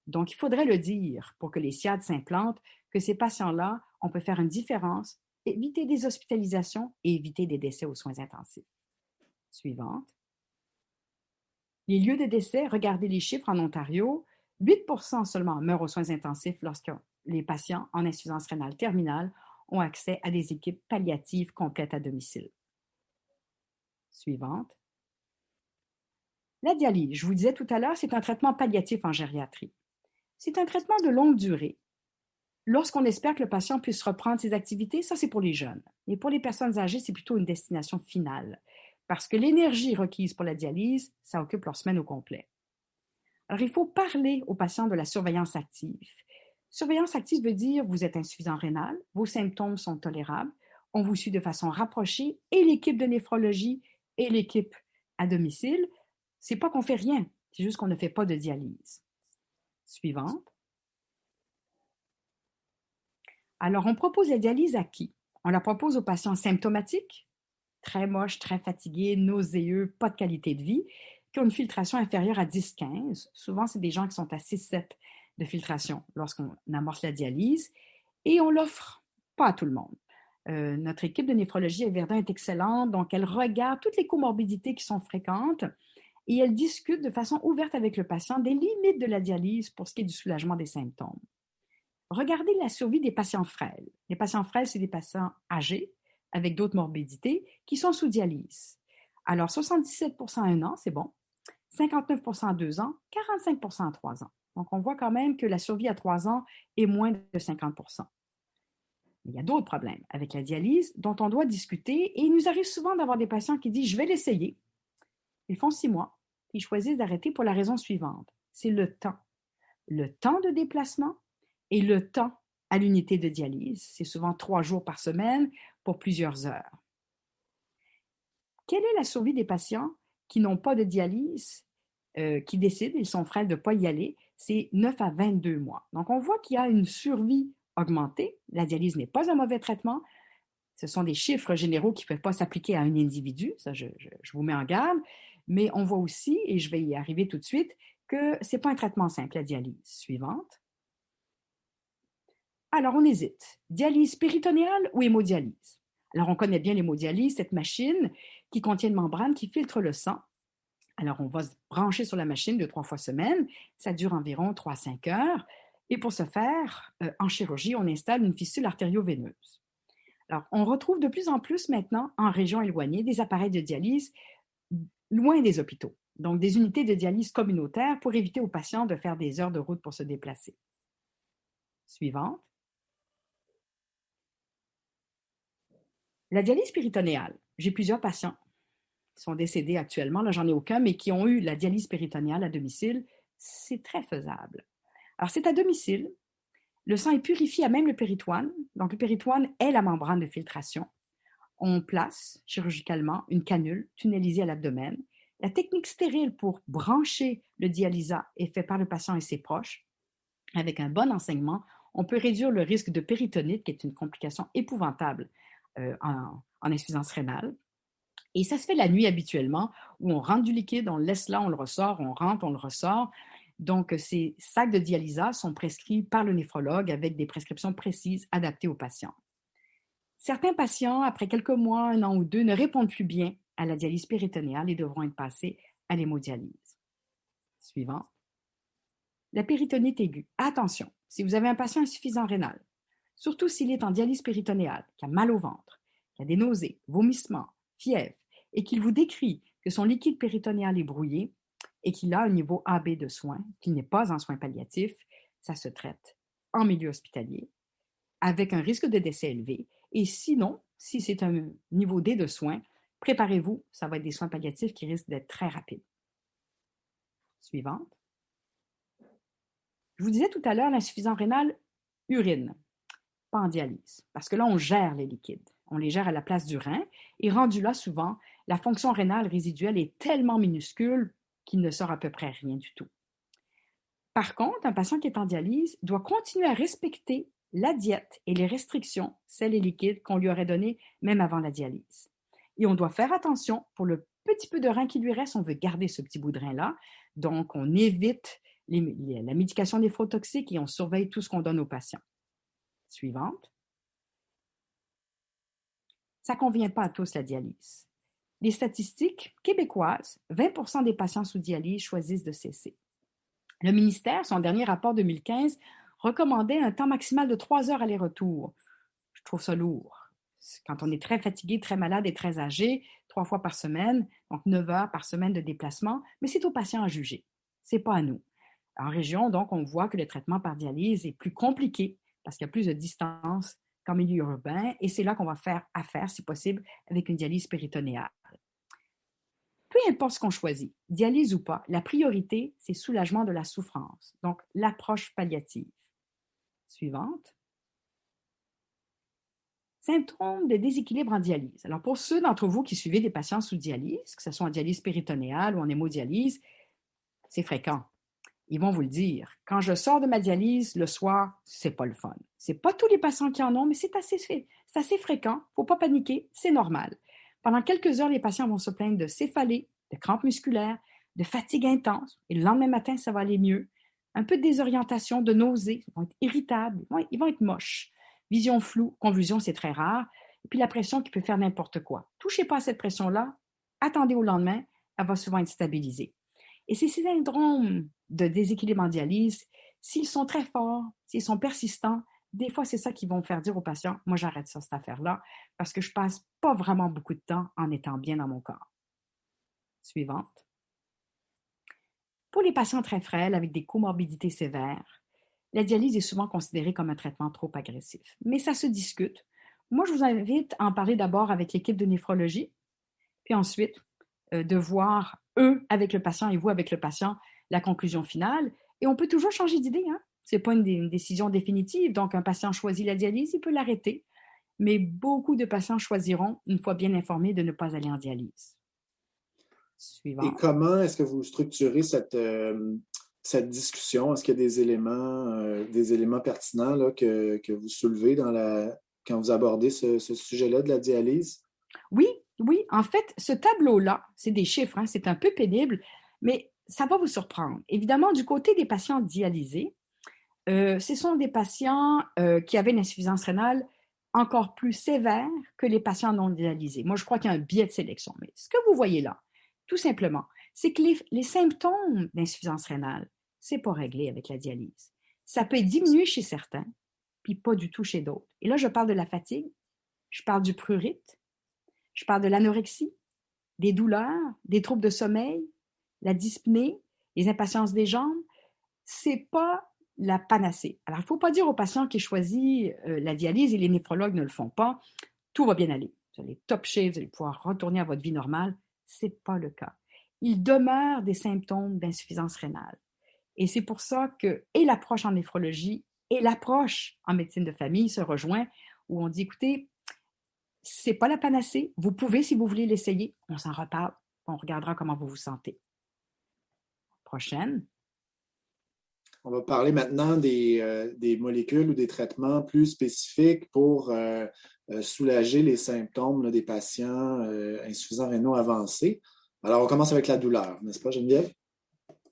Donc, il faudrait le dire pour que les SIAD s'implantent, que ces patients-là, on peut faire une différence, éviter des hospitalisations et éviter des décès aux soins intensifs. Suivante. Les lieux de décès, regardez les chiffres en Ontario, 8% seulement meurent aux soins intensifs lorsque les patients en insuffisance rénale terminale ont accès à des équipes palliatives complètes à domicile. Suivante. La dialyse, je vous disais tout à l'heure, c'est un traitement palliatif en gériatrie. C'est un traitement de longue durée. Lorsqu'on espère que le patient puisse reprendre ses activités, ça c'est pour les jeunes. Mais pour les personnes âgées, c'est plutôt une destination finale, parce que l'énergie requise pour la dialyse, ça occupe leur semaine au complet. Alors il faut parler aux patients de la surveillance active. Surveillance active veut dire vous êtes insuffisant rénal, vos symptômes sont tolérables, on vous suit de façon rapprochée et l'équipe de néphrologie et l'équipe à domicile. C'est pas qu'on fait rien, c'est juste qu'on ne fait pas de dialyse. Suivante. Alors, on propose la dialyse à qui? On la propose aux patients symptomatiques, très moches, très fatigués, nauséeux, pas de qualité de vie, qui ont une filtration inférieure à 10-15. Souvent, c'est des gens qui sont à 6-7 de filtration lorsqu'on amorce la dialyse et on l'offre pas à tout le monde. Euh, notre équipe de néphrologie à Verdun est excellente, donc elle regarde toutes les comorbidités qui sont fréquentes et elle discute de façon ouverte avec le patient des limites de la dialyse pour ce qui est du soulagement des symptômes. Regardez la survie des patients frêles. Les patients frêles, c'est des patients âgés avec d'autres morbidités qui sont sous dialyse. Alors, 77% à un an, c'est bon. 59% à deux ans, 45% à trois ans. Donc, on voit quand même que la survie à trois ans est moins de 50% il y a d'autres problèmes avec la dialyse dont on doit discuter et il nous arrive souvent d'avoir des patients qui disent je vais l'essayer. Ils font six mois, ils choisissent d'arrêter pour la raison suivante c'est le temps. Le temps de déplacement et le temps à l'unité de dialyse. C'est souvent trois jours par semaine pour plusieurs heures. Quelle est la survie des patients qui n'ont pas de dialyse, euh, qui décident, ils sont frêles de ne pas y aller? c'est 9 à 22 mois. Donc, on voit qu'il y a une survie augmentée. La dialyse n'est pas un mauvais traitement. Ce sont des chiffres généraux qui ne peuvent pas s'appliquer à un individu, ça je, vous mets en garde, mais on voit aussi, et je vais y arriver tout de suite, que ce n'est pas un traitement simple, la dialyse. Suivante. Alors, on hésite. Dialyse péritonéale ou hémodialyse? Alors, on connaît bien l'hémodialyse, cette machine qui contient une membrane qui filtre le sang alors, on va se brancher sur la machine deux, trois fois semaine. Ça dure environ trois, cinq heures. Et pour ce faire, euh, en chirurgie, on installe une fistule artério-veineuse. Alors, on retrouve de plus en plus maintenant, en région éloignée, des appareils de dialyse loin des hôpitaux. Donc, des unités de dialyse communautaires pour éviter aux patients de faire des heures de route pour se déplacer. Suivante. La dialyse péritonéale. J'ai plusieurs patients sont décédés actuellement, là j'en ai aucun, mais qui ont eu la dialyse péritonéale à domicile, c'est très faisable. Alors c'est à domicile, le sang est purifié à même le péritoine, donc le péritoine est la membrane de filtration. On place chirurgicalement une canule tunnelisée à l'abdomen. La technique stérile pour brancher le dialysa est faite par le patient et ses proches. Avec un bon enseignement, on peut réduire le risque de péritonite, qui est une complication épouvantable en, en insuffisance rénale. Et ça se fait la nuit habituellement, où on rentre du liquide, on le laisse là, on le ressort, on rentre, on le ressort. Donc, ces sacs de dialysa sont prescrits par le néphrologue avec des prescriptions précises adaptées aux patients. Certains patients, après quelques mois, un an ou deux, ne répondent plus bien à la dialyse péritonéale et devront être passés à l'hémodialyse. Suivant. La péritonite aiguë. Attention, si vous avez un patient insuffisant rénal, surtout s'il est en dialyse péritonéale, qui a mal au ventre, qui a des nausées, vomissements, fièvre, et qu'il vous décrit que son liquide péritonéal est brouillé et qu'il a un niveau AB de soins, qu'il n'est pas en soins palliatifs, ça se traite en milieu hospitalier avec un risque de décès élevé. Et sinon, si c'est un niveau D de soins, préparez-vous, ça va être des soins palliatifs qui risquent d'être très rapides. Suivante. Je vous disais tout à l'heure, l'insuffisance rénale urine, pas en dialyse, parce que là, on gère les liquides. On les gère à la place du rein. Et rendu là, souvent, la fonction rénale résiduelle est tellement minuscule qu'il ne sort à peu près rien du tout. Par contre, un patient qui est en dialyse doit continuer à respecter la diète et les restrictions, sels et liquides qu'on lui aurait données même avant la dialyse. Et on doit faire attention pour le petit peu de rein qui lui reste, on veut garder ce petit bout de rein-là. Donc, on évite la médication néphrotoxique et on surveille tout ce qu'on donne aux patients. Suivante. Ça ne convient pas à tous la dialyse. Les statistiques québécoises, 20% des patients sous dialyse choisissent de cesser. Le ministère, son dernier rapport 2015, recommandait un temps maximal de trois heures aller-retour. Je trouve ça lourd. Quand on est très fatigué, très malade et très âgé, trois fois par semaine, donc neuf heures par semaine de déplacement, mais c'est aux patients à juger. C'est pas à nous. En région, donc, on voit que le traitement par dialyse est plus compliqué parce qu'il y a plus de distance qu'en milieu urbain, et c'est là qu'on va faire affaire, si possible, avec une dialyse péritonéale. Peu importe ce qu'on choisit, dialyse ou pas, la priorité, c'est soulagement de la souffrance, donc l'approche palliative. Suivante. Symptômes de déséquilibre en dialyse. Alors, pour ceux d'entre vous qui suivez des patients sous dialyse, que ce soit en dialyse péritonéale ou en hémodialyse, c'est fréquent. Ils vont vous le dire. Quand je sors de ma dialyse le soir, c'est pas le fun. C'est pas tous les patients qui en ont, mais c'est assez, assez fréquent. Faut pas paniquer, c'est normal. Pendant quelques heures, les patients vont se plaindre de céphalées, de crampes musculaires, de fatigue intense. Et le lendemain matin, ça va aller mieux. Un peu de désorientation, de nausées. Ils vont être irritables. Ils vont être moches. Vision floue, convulsion, c'est très rare. Et puis la pression qui peut faire n'importe quoi. Touchez pas à cette pression-là. Attendez au lendemain. Elle va souvent être stabilisée. Et ces syndromes de déséquilibre en dialyse, s'ils sont très forts, s'ils sont persistants, des fois, c'est ça qui vont faire dire aux patients, moi, j'arrête ça, cette affaire-là, parce que je passe pas vraiment beaucoup de temps en étant bien dans mon corps. Suivante. Pour les patients très frêles avec des comorbidités sévères, la dialyse est souvent considérée comme un traitement trop agressif, mais ça se discute. Moi, je vous invite à en parler d'abord avec l'équipe de néphrologie, puis ensuite euh, de voir eux avec le patient et vous avec le patient la conclusion finale. Et on peut toujours changer d'idée. Hein? Ce n'est pas une, décision définitive. Donc, un patient choisit la dialyse, il peut l'arrêter. Mais beaucoup de patients choisiront, une fois bien informés, de ne pas aller en dialyse. Suivant. Et comment est-ce que vous structurez cette, euh, cette discussion? Est-ce qu'il y a des éléments, euh, des éléments pertinents là, que, que, vous soulevez dans la, quand vous abordez ce, ce sujet-là de la dialyse? Oui, oui. En fait, ce tableau-là, c'est des chiffres, hein, c'est un peu pénible, mais ça va vous surprendre. Évidemment, du côté des patients dialysés, euh, ce sont des patients euh, qui avaient une insuffisance rénale encore plus sévère que les patients non dialysés. Moi, je crois qu'il y a un biais de sélection. Mais ce que vous voyez là, tout simplement, c'est que les, symptômes d'insuffisance rénale, c'est pas réglé avec la dialyse. Ça peut diminuer chez certains, puis pas du tout chez d'autres. Et là, je parle de la fatigue, je parle du prurite, je parle de l'anorexie, des douleurs, des troubles de sommeil, la dyspnée, les impatiences des jambes. C'est pas la panacée. Alors, il ne faut pas dire aux patients qui choisissent euh, la dialyse et les néphrologues ne le font pas, tout va bien aller. Vous allez top shape, vous allez pouvoir retourner à votre vie normale. Ce n'est pas le cas. Il demeure des symptômes d'insuffisance rénale. Et c'est pour ça que l'approche en néphrologie et l'approche en médecine de famille se rejoignent, où on dit, écoutez, c'est pas la panacée. Vous pouvez, si vous voulez l'essayer, on s'en reparle. On regardera comment vous vous sentez. Prochaine. On va parler maintenant des, euh, des, molécules ou des traitements plus spécifiques pour euh, euh, soulager les symptômes des patients insuffisants rénaux avancés. Alors, on commence avec la douleur, n'est-ce pas, Geneviève?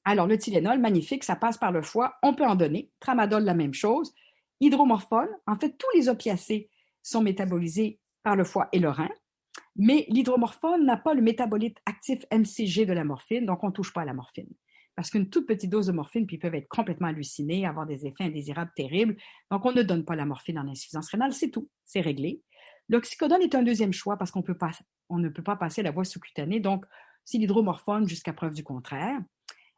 Alors, le Tylenol, magnifique, ça passe par le foie, on peut en donner. Tramadol, la même chose. Hydromorphone, en fait, tous les opiacés sont métabolisés par le foie et le rein, mais l'hydromorphone n'a pas le métabolite actif MCG de la morphine, donc on ne touche pas à la morphine parce qu'une toute petite dose de morphine, puis ils peuvent être complètement hallucinés, avoir des effets indésirables terribles. Donc, on ne donne pas la morphine en insuffisance rénale, c'est tout, c'est réglé. L'oxycodone est un deuxième choix parce qu'on on ne peut pas passer la voie sous-cutanée, donc c'est l'hydromorphone jusqu'à preuve du contraire.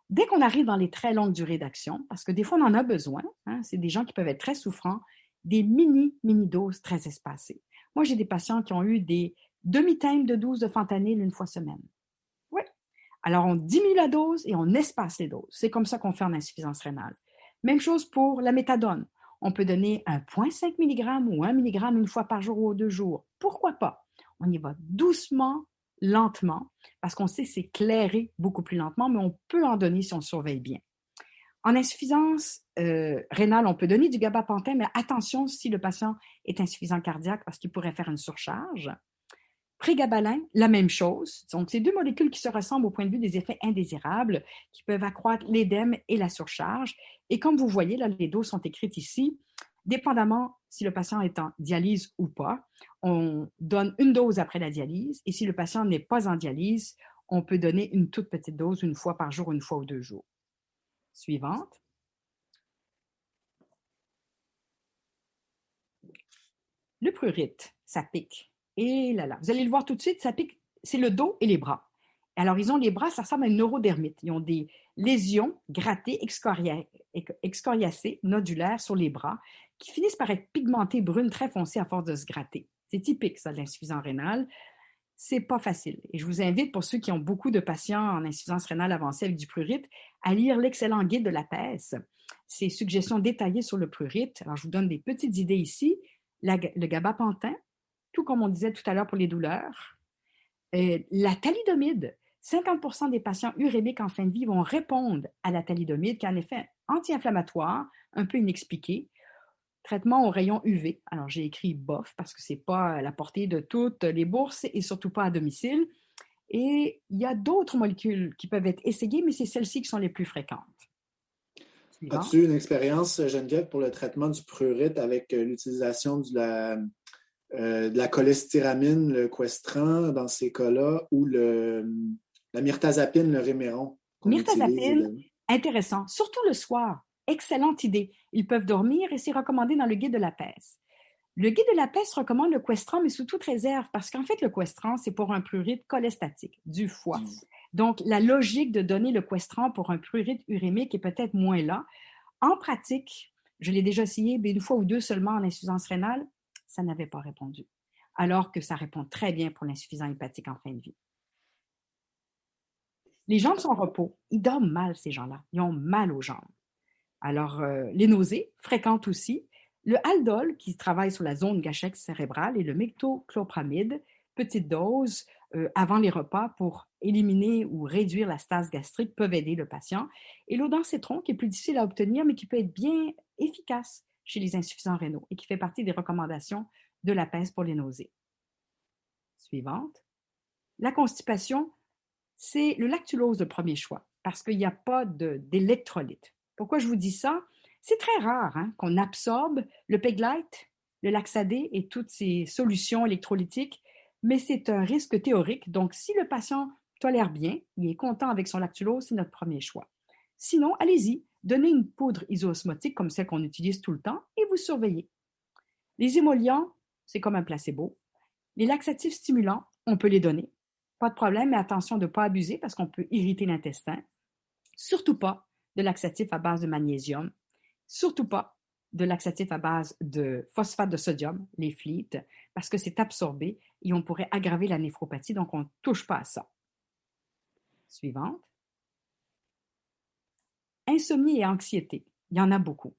Dès qu'on arrive dans les très longues durées d'action, parce que des fois on en a besoin, hein, c'est des gens qui peuvent être très souffrants, des mini, mini doses très espacées. Moi, j'ai des patients qui ont eu des demi-teintes de doses de fentanyl une fois semaine. Alors, on diminue la dose et on espace les doses. C'est comme ça qu'on fait en insuffisance rénale. Même chose pour la méthadone. On peut donner 1,5 mg ou 1 mg une fois par jour ou deux jours. Pourquoi pas? On y va doucement lentement, parce qu'on sait s'éclairer beaucoup plus lentement, mais on peut en donner si on surveille bien. En insuffisance euh, rénale, on peut donner du gabapentin, mais attention si le patient est insuffisant cardiaque parce qu'il pourrait faire une surcharge. Prégabalin, la même chose. Donc, c'est deux molécules qui se ressemblent au point de vue des effets indésirables qui peuvent accroître l'édème et la surcharge. Et comme vous voyez, là, les doses sont écrites ici. Dépendamment si le patient est en dialyse ou pas, on donne une dose après la dialyse. Et si le patient n'est pas en dialyse, on peut donner une toute petite dose une fois par jour, une fois ou deux jours. Suivante. Le prurite, ça pique. Et là là, vous allez le voir tout de suite, ça pique, c'est le dos et les bras. Alors, ils ont les bras, ça ressemble à une neurodermite. Ils ont des lésions grattées, excoriacées, nodulaires sur les bras, qui finissent par être pigmentées brunes très foncées à force de se gratter. C'est typique, ça, de l'insuffisance rénale. C'est pas facile. Et je vous invite, pour ceux qui ont beaucoup de patients en insuffisance rénale avancée avec du prurite, à lire l'excellent guide de la PES. Ses suggestions détaillées sur le prurite. Alors, je vous donne des petites idées ici. le gabapentin, tout comme on disait tout à l'heure pour les douleurs. Euh, la thalidomide. 50% des patients urémiques en fin de vie vont répondre à la thalidomide, qui a un effet anti-inflammatoire, un peu inexpliqué. Traitement au rayon UV. Alors, j'ai écrit BOF parce que ce n'est pas à la portée de toutes les bourses et surtout pas à domicile. Et il y a d'autres molécules qui peuvent être essayées, mais c'est celles-ci qui sont les plus fréquentes. As-tu une expérience, Geneviève, pour le traitement du prurite avec euh, l'utilisation de la, de la cholestéramine, le questran dans ces cas-là, ou le, la myrtazapine, le réméron? Myrtazapine, intéressant, surtout le soir. Excellente idée. Ils peuvent dormir et c'est recommandé dans le guide de la peste. Le guide de la peste recommande le questran, mais sous toute réserve, parce qu'en fait, le questran, c'est pour un prurite cholestatique du foie. Mm. Donc, la logique de donner le questran pour un prurite urémique est peut-être moins là. En pratique, je l'ai déjà essayé, mais une fois ou deux seulement en insuffisance rénale, ça n'avait pas répondu. Alors que ça répond très bien pour l'insuffisance hépatique en fin de vie. Les jambes sont en repos. Ils dorment mal, ces gens-là. Ils ont mal aux jambes. Alors, euh, les nausées, fréquentes aussi. Le Haldol, qui travaille sur la zone gâchette cérébrale, et le métoclopramide, petite dose euh, avant les repas pour éliminer ou réduire la stase gastrique, peuvent aider le patient. Et l'odencétron, qui est plus difficile à obtenir, mais qui peut être bien efficace chez les insuffisants rénaux et qui fait partie des recommandations de la PES pour les nausées. Suivante. La constipation, c'est le lactulose de premier choix parce qu'il n'y a pas d'électrolyte. Pourquoi je vous dis ça? C'est très rare hein, qu'on absorbe le Peglite, le Laxadé et toutes ces solutions électrolytiques, mais c'est un risque théorique. Donc, si le patient tolère bien, il est content avec son lactulose, c'est notre premier choix. Sinon, allez-y, donnez une poudre isoosmotique comme celle qu'on utilise tout le temps et vous surveillez. Les émollients, c'est comme un placebo. Les laxatifs stimulants, on peut les donner. Pas de problème, mais attention de ne pas abuser parce qu'on peut irriter l'intestin. Surtout pas de laxatif à base de magnésium, surtout pas de laxatif à base de phosphate de sodium, les flites, parce que c'est absorbé et on pourrait aggraver la néphropathie, donc on ne touche pas à ça. Suivante. Insomnie et anxiété, il y en a beaucoup.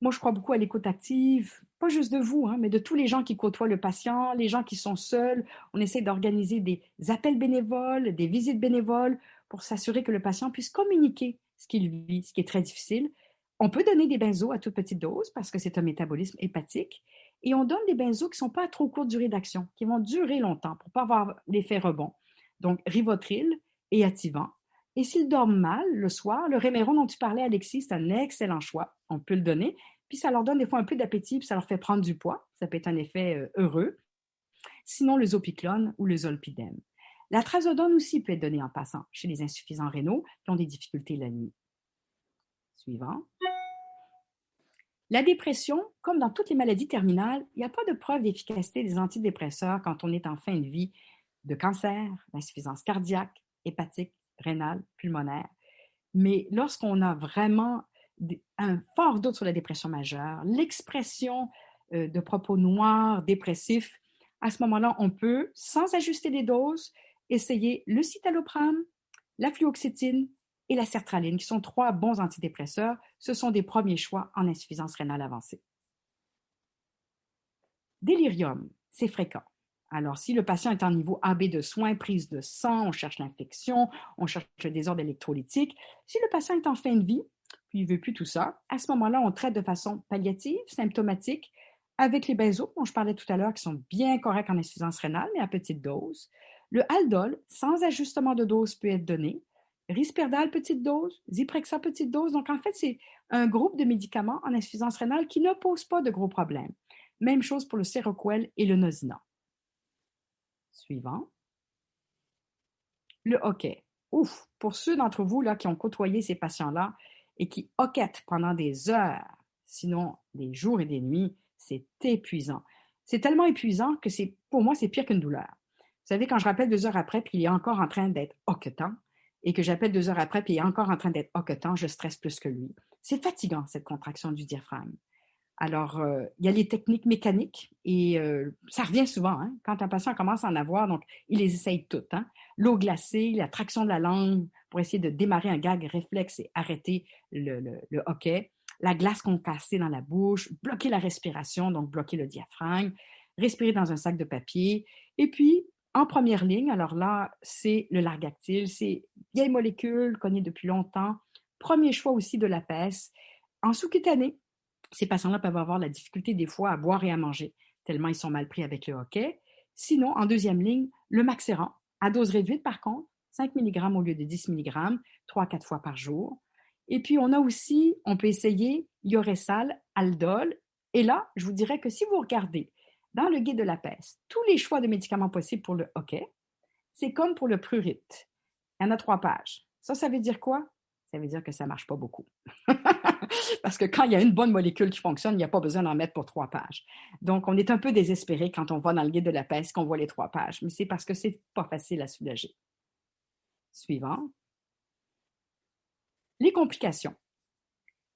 Moi, je crois beaucoup à l'écoute active, pas juste de vous, hein, mais de tous les gens qui côtoient le patient, les gens qui sont seuls. On essaie d'organiser des appels bénévoles, des visites bénévoles pour s'assurer que le patient puisse communiquer ce qu'il vit, ce qui est très difficile. On peut donner des benzos à toute petite dose parce que c'est un métabolisme hépatique. Et on donne des benzos qui ne sont pas à trop courte durée d'action, qui vont durer longtemps pour ne pas avoir l'effet rebond. Donc, Rivotril et Ativan. Et s'ils dorment mal le soir, le Réméron dont tu parlais, Alexis, c'est un excellent choix. On peut le donner. Puis ça leur donne des fois un peu d'appétit, puis ça leur fait prendre du poids. Ça peut être un effet euh, heureux. Sinon, le zopiclone ou le zolpidem. La trazodone aussi peut être donnée en passant chez les insuffisants rénaux qui ont des difficultés la nuit. Suivant. La dépression, comme dans toutes les maladies terminales, il n'y a pas de preuve d'efficacité des antidépresseurs quand on est en fin de vie de cancer, d'insuffisance cardiaque, hépatique, rénale, pulmonaire. Mais lorsqu'on a vraiment un fort doute sur la dépression majeure, l'expression euh, de propos noirs, dépressifs, à ce moment-là, on peut, sans ajuster les doses, essayer le citalopram, la fluoxétine et la sertraline, qui sont trois bons antidépresseurs. Ce sont des premiers choix en insuffisance rénale avancée. Délirium, c'est fréquent. Alors, si le patient est en niveau AB de soins, prise de sang, on cherche l'infection, on cherche le désordre électrolytique. Si le patient est en fin de vie, puis il ne veut plus tout ça, à ce moment-là, on traite de façon palliative, symptomatique, avec les benzos dont je parlais tout à l'heure, qui sont bien corrects en insuffisance rénale, mais à petite dose. Le Haldol, sans ajustement de dose, peut être donné. Risperdal, petite dose. Zyprexa, petite dose. Donc, en fait, c'est un groupe de médicaments en insuffisance rénale qui ne pose pas de gros problèmes. Même chose pour le Seroquel et le Nosina. Suivant. Le hockey. Ouf, pour ceux d'entre vous là, qui ont côtoyé ces patients-là et qui hoquettent pendant des heures, sinon des jours et des nuits, c'est épuisant. C'est tellement épuisant que c'est, pour moi, c'est pire qu'une douleur. Vous savez, quand je rappelle deux heures après, puis il est encore en train d'être hoquetant, et que j'appelle deux heures après, puis il est encore en train d'être hoquetant, je stresse plus que lui. C'est fatigant, cette contraction du diaphragme. Alors, euh, il y a les techniques mécaniques et euh, ça revient souvent hein, quand un patient commence à en avoir, donc il les essaye toutes. Hein. L'eau glacée, la traction de la langue pour essayer de démarrer un gag réflexe et arrêter le, le hoquet, la glace concassée dans la bouche, bloquer la respiration, donc bloquer le diaphragme, respirer dans un sac de papier. Et puis, en première ligne, alors là, c'est le largactyle, c'est vieille molécule connue depuis longtemps. Premier choix aussi de la peste. En sous-cutané, ces patients-là peuvent avoir la difficulté des fois à boire et à manger, tellement ils sont mal pris avec le hockey. Sinon, en deuxième ligne, le maxéran, à dose réduite par contre, 5 mg au lieu de 10 mg, 3-4 fois par jour. Et puis, on a aussi, on peut essayer Yoresal, Aldol. Et là, je vous dirais que si vous regardez dans le guide de la peste, tous les choix de médicaments possibles pour le hockey, c'est comme pour le prurite. Il y en a trois pages. Ça, ça veut dire quoi? Ça veut dire que ça ne marche pas beaucoup. *laughs* *laughs* Parce que quand il y a une bonne molécule qui fonctionne, il n'y a pas besoin d'en mettre pour trois pages. Donc, on est un peu désespéré quand on va dans le guide de la peste qu'on voit les trois pages, mais c'est parce que c'est pas facile à soulager. Suivant. Les complications.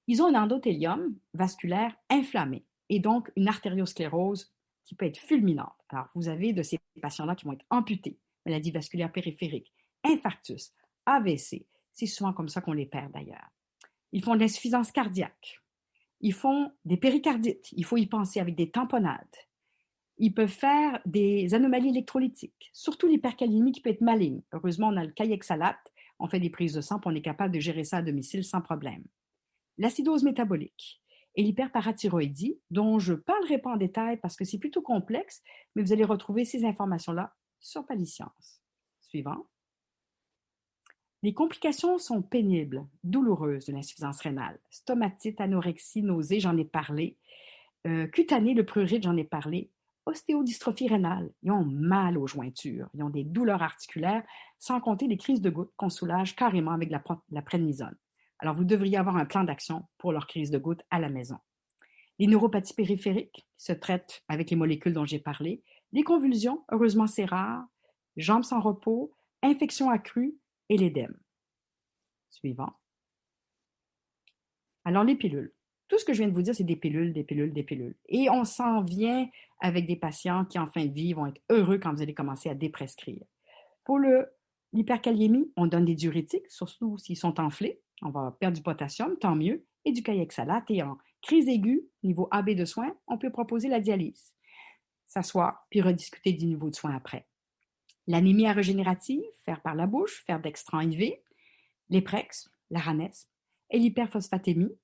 Ils ont un endothélium vasculaire inflammé et donc une artériosclérose qui peut être fulminante. Alors, vous avez de ces patients-là qui vont être amputés, maladie vasculaire périphérique, infarctus, AVC. C'est souvent comme ça qu'on les perd d'ailleurs. Ils font de l'insuffisance cardiaque. Ils font des péricardites. Il faut y penser avec des tamponnades. Ils peuvent faire des anomalies électrolytiques, surtout l'hypercalémie qui peut être maligne. Heureusement, on a le kayak-salate. On fait des prises de sang, on est capable de gérer ça à domicile sans problème. L'acidose métabolique et l'hyperparathyroïdie, dont je ne parlerai pas en détail parce que c'est plutôt complexe, mais vous allez retrouver ces informations-là sur Paliscience. Suivant. Les complications sont pénibles, douloureuses de l'insuffisance rénale. Stomatite, anorexie, nausée, j'en ai parlé. Euh, cutanée, le prurite, j'en ai parlé. Ostéodystrophie rénale, ils ont mal aux jointures, ils ont des douleurs articulaires, sans compter les crises de gouttes qu'on soulage carrément avec la, la. Alors, vous devriez avoir un plan d'action pour leur crise de gouttes à la maison. Les neuropathies périphériques se traitent avec les molécules dont j'ai parlé. Les convulsions, heureusement c'est rare. Jambes sans repos, infections accrues et l'édème. Suivant. Alors, les pilules. Tout ce que je viens de vous dire, c'est des pilules, des pilules, des pilules. Et on s'en vient avec des patients qui, en fin de vie, vont être heureux quand vous allez commencer à déprescrire. Pour l'hyperkaliémie, on donne des diurétiques, surtout s'ils sont enflés. On va perdre du potassium, tant mieux, et du kayak-salate. Et en crise aiguë, niveau AB de soins, on peut proposer la dialyse. S'asseoir, puis rediscuter du niveau de soins après. L'anémie régénérative, faire par la bouche, faire d'extra IV, les prex, la ranesse, et l'hyperphosphatémie,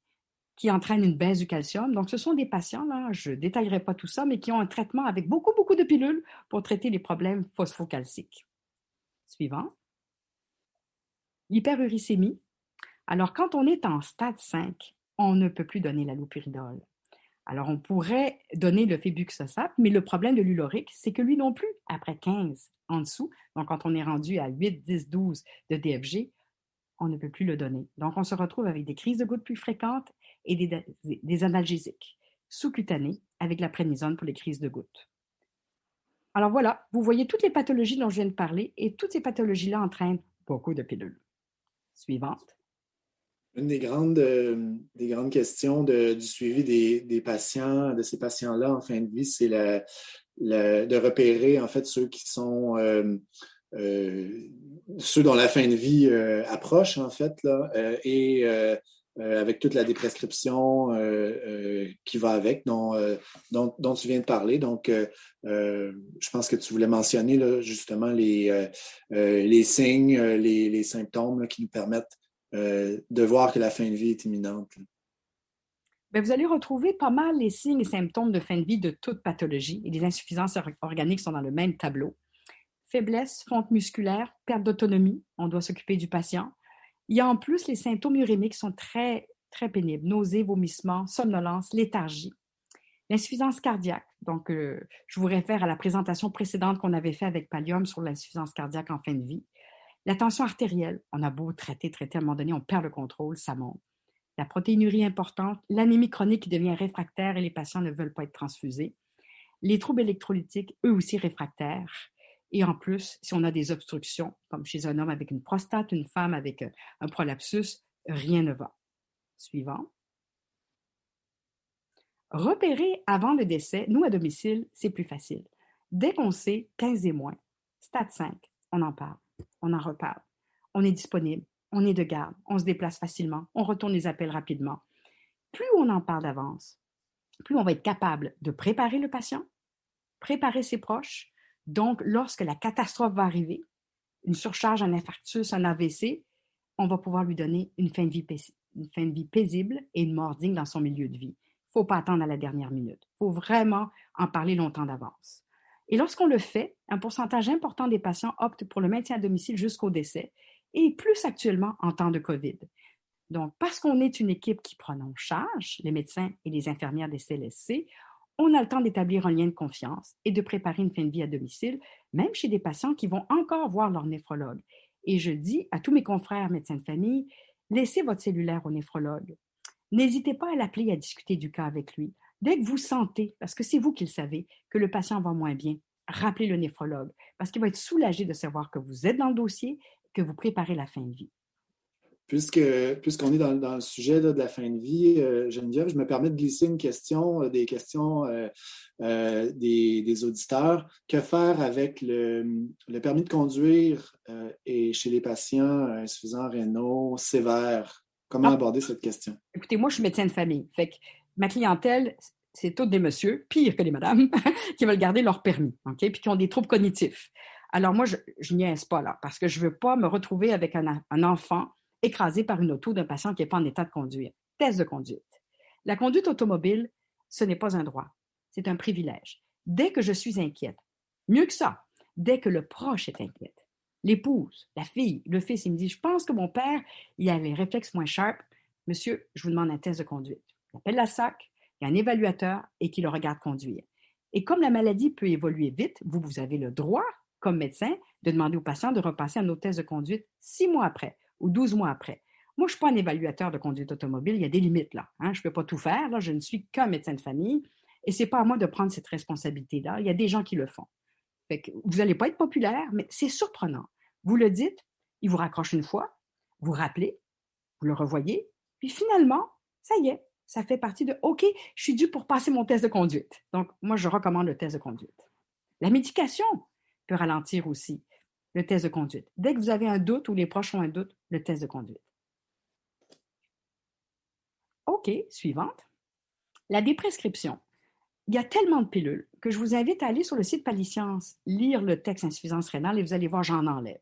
qui entraîne une baisse du calcium. Donc, ce sont des patients, je ne détaillerai pas tout ça, mais qui ont un traitement avec beaucoup, beaucoup de pilules pour traiter les problèmes phosphocalciques. Suivant. L'hyperuricémie, alors, quand on est en stade 5, on ne peut plus donner la loperidol. Alors, on pourrait donner le fébuxosap, mais le problème de l'ulorique, c'est que lui non plus, après 15 en dessous, donc quand on est rendu à 8, 10, 12 de DFG, on ne peut plus le donner. Donc, on se retrouve avec des crises de gouttes plus fréquentes et des, analgésiques sous-cutanés avec la prénisone pour les crises de gouttes. Alors voilà, vous voyez toutes les pathologies dont je viens de parler et toutes ces pathologies-là entraînent beaucoup de pilules. Suivante. Une des grandes, euh, des grandes questions du suivi des, patients, de ces patients-là en fin de vie, c'est de repérer en fait ceux qui sont euh, euh, ceux dont la fin de vie approche en fait et avec toute la déprescription qui va avec, dont, tu viens de parler. Donc, je pense que tu voulais mentionner justement les, signes, les symptômes qui nous permettent de voir que la fin de vie est imminente. Ben, vous allez retrouver pas mal les signes et symptômes de fin de vie de toute pathologie et les insuffisances organiques sont dans le même tableau. Faiblesse, fonte musculaire, perte d'autonomie, on doit s'occuper du patient. Il y a en plus les symptômes urémiques sont très, très pénibles, nausées, vomissements, somnolence, léthargie. L'insuffisance cardiaque, donc euh, je vous réfère à la présentation précédente qu'on avait faite avec Pallium sur l'insuffisance cardiaque en fin de vie. La tension artérielle, on a beau traiter, traiter, à un moment donné, on perd le contrôle, ça monte la protéinurie importante, l'anémie chronique qui devient réfractaire et les patients ne veulent pas être transfusés, les troubles électrolytiques, eux aussi réfractaires. Et en plus, si on a des obstructions, comme chez un homme avec une prostate, une femme avec euh, un prolapsus, rien ne va. Suivant. Repérer avant le décès, nous à domicile, c'est plus facile. Dès qu'on sait 15 et moins, stade 5, on en parle, on en reparle, on est disponible, on est de garde, on se déplace facilement, on retourne les appels rapidement. Plus on en parle d'avance, plus on va être capable de préparer le patient, préparer ses proches. Donc, lorsque la catastrophe va arriver, une surcharge, un infarctus, un AVC, on va pouvoir lui donner une fin de vie, une fin de vie paisible et une mort digne dans son milieu de vie. Il ne faut pas attendre à la dernière minute. Il faut vraiment en parler longtemps d'avance. Et lorsqu'on le fait, un pourcentage important des patients optent pour le maintien à domicile jusqu'au décès et plus actuellement en temps de COVID. Donc, parce qu'on est une équipe qui prend en charge, les médecins et les infirmières des CLSC, on a le temps d'établir un lien de confiance et de préparer une fin de vie à domicile, même chez des patients qui vont encore voir leur néphrologue. Et je dis à tous mes confrères médecins de famille, laissez votre cellulaire au néphrologue. N'hésitez pas à l'appeler à discuter du cas avec lui. Dès que vous sentez, parce que c'est vous qui le savez, que le patient va moins bien, rappelez le néphrologue, parce qu'il va être soulagé de savoir que vous êtes dans le dossier que vous préparez la fin de vie. Puisque, puisqu'on est dans, le sujet de la fin de vie, euh, Geneviève, je me permets de glisser une question, euh, des questions euh, des, auditeurs. Que faire avec le, permis de conduire et chez les patients insuffisants rénaux sévères? Comment ah. aborder cette question? Écoutez, moi, je suis médecin de famille. Fait que ma clientèle, c'est toutes des messieurs, pire que les madames, *laughs* qui veulent garder leur permis? Puis qui ont des troubles cognitifs. Alors moi, je, je niaise pas là, parce que je veux pas me retrouver avec un, enfant écrasé par une auto d'un patient qui n'est pas en état de conduire. Test de conduite. La conduite automobile, ce n'est pas un droit, c'est un privilège. Dès que je suis inquiète, mieux que ça, dès que le proche est inquiète, l'épouse, la fille, le fils, il me dit, je pense que mon père, il a les réflexes moins sharp. Monsieur, je vous demande un test de conduite. Il appelle la SAC, il y a un évaluateur et qui le regarde conduire. Et comme la maladie peut évoluer vite, vous, vous avez le droit comme médecin, de demander au patient de repasser un autre test de conduite six mois après ou douze mois après. Moi, je ne suis pas un évaluateur de conduite automobile, il y a des limites là. Hein. Je ne peux pas tout faire, là, je ne suis qu'un médecin de famille et ce n'est pas à moi de prendre cette responsabilité-là. Il y a des gens qui le font. vous n'allez pas être populaire, mais c'est surprenant. Vous le dites, il vous raccroche une fois, vous rappelez, vous le revoyez, puis finalement, ça y est, ça fait partie de OK, je suis dû pour passer mon test de conduite. Donc, moi, je recommande le test de conduite. La médication, peut ralentir aussi le test de conduite. Dès que vous avez un doute ou les proches ont un doute, le test de conduite. OK, suivante. La déprescription. Il y a tellement de pilules que je vous invite à aller sur le site Paliscience, lire le texte insuffisance rénale et vous allez voir, j'en enlève.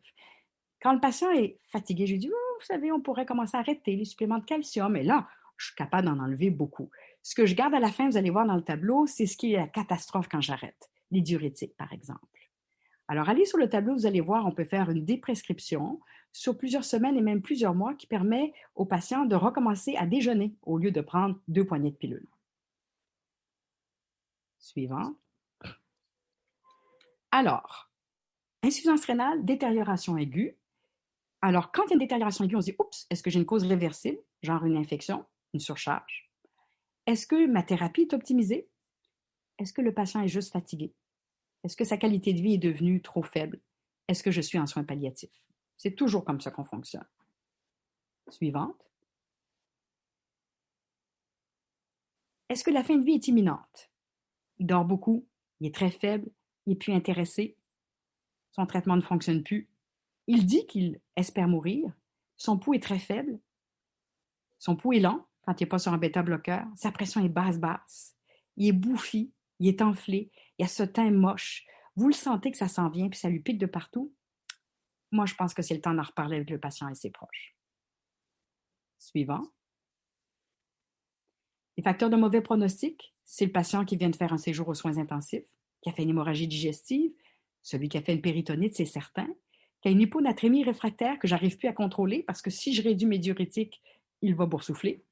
Quand le patient est fatigué, je lui dis, oh, vous savez, on pourrait commencer à arrêter les suppléments de calcium. Et là, je suis capable d'en enlever beaucoup. Ce que je garde à la fin, vous allez voir dans le tableau, c'est ce qui est la catastrophe quand j'arrête. Les diurétiques, par exemple. Alors, allez sur le tableau, vous allez voir, on peut faire une déprescription sur plusieurs semaines et même plusieurs mois qui permet aux patients de recommencer à déjeuner au lieu de prendre deux poignées de pilules. Suivant. Alors, insuffisance rénale, détérioration aiguë. Alors, quand il y a une détérioration aiguë, on se dit, oups, est-ce que j'ai une cause réversible, genre une infection, une surcharge? Est-ce que ma thérapie est optimisée? Est-ce que le patient est juste fatigué? Est-ce que sa qualité de vie est devenue trop faible? Est-ce que je suis en soins palliatifs? C'est toujours comme ça qu'on fonctionne. Suivante. Est-ce que la fin de vie est imminente? Il dort beaucoup, il est très faible, il n'est plus intéressé, son traitement ne fonctionne plus. Il dit qu'il espère mourir, son pouls est très faible, Son pouls est lent quand il n'est pas sur un bêta-bloqueur. Sa pression est basse-basse. Il est bouffi, il est enflé, il a ce teint moche. Vous le sentez que ça s'en vient, puis ça lui pique de partout. Moi, je pense que c'est le temps d'en reparler avec le patient et ses proches. Suivant. Les facteurs de mauvais pronostic, c'est le patient qui vient de faire un séjour aux soins intensifs, qui a fait une hémorragie digestive, celui qui a fait une péritonite, c'est certain, qui a une hyponatrémie réfractaire que j'arrive plus à contrôler parce que si je réduis mes diurétiques, il va boursoufler.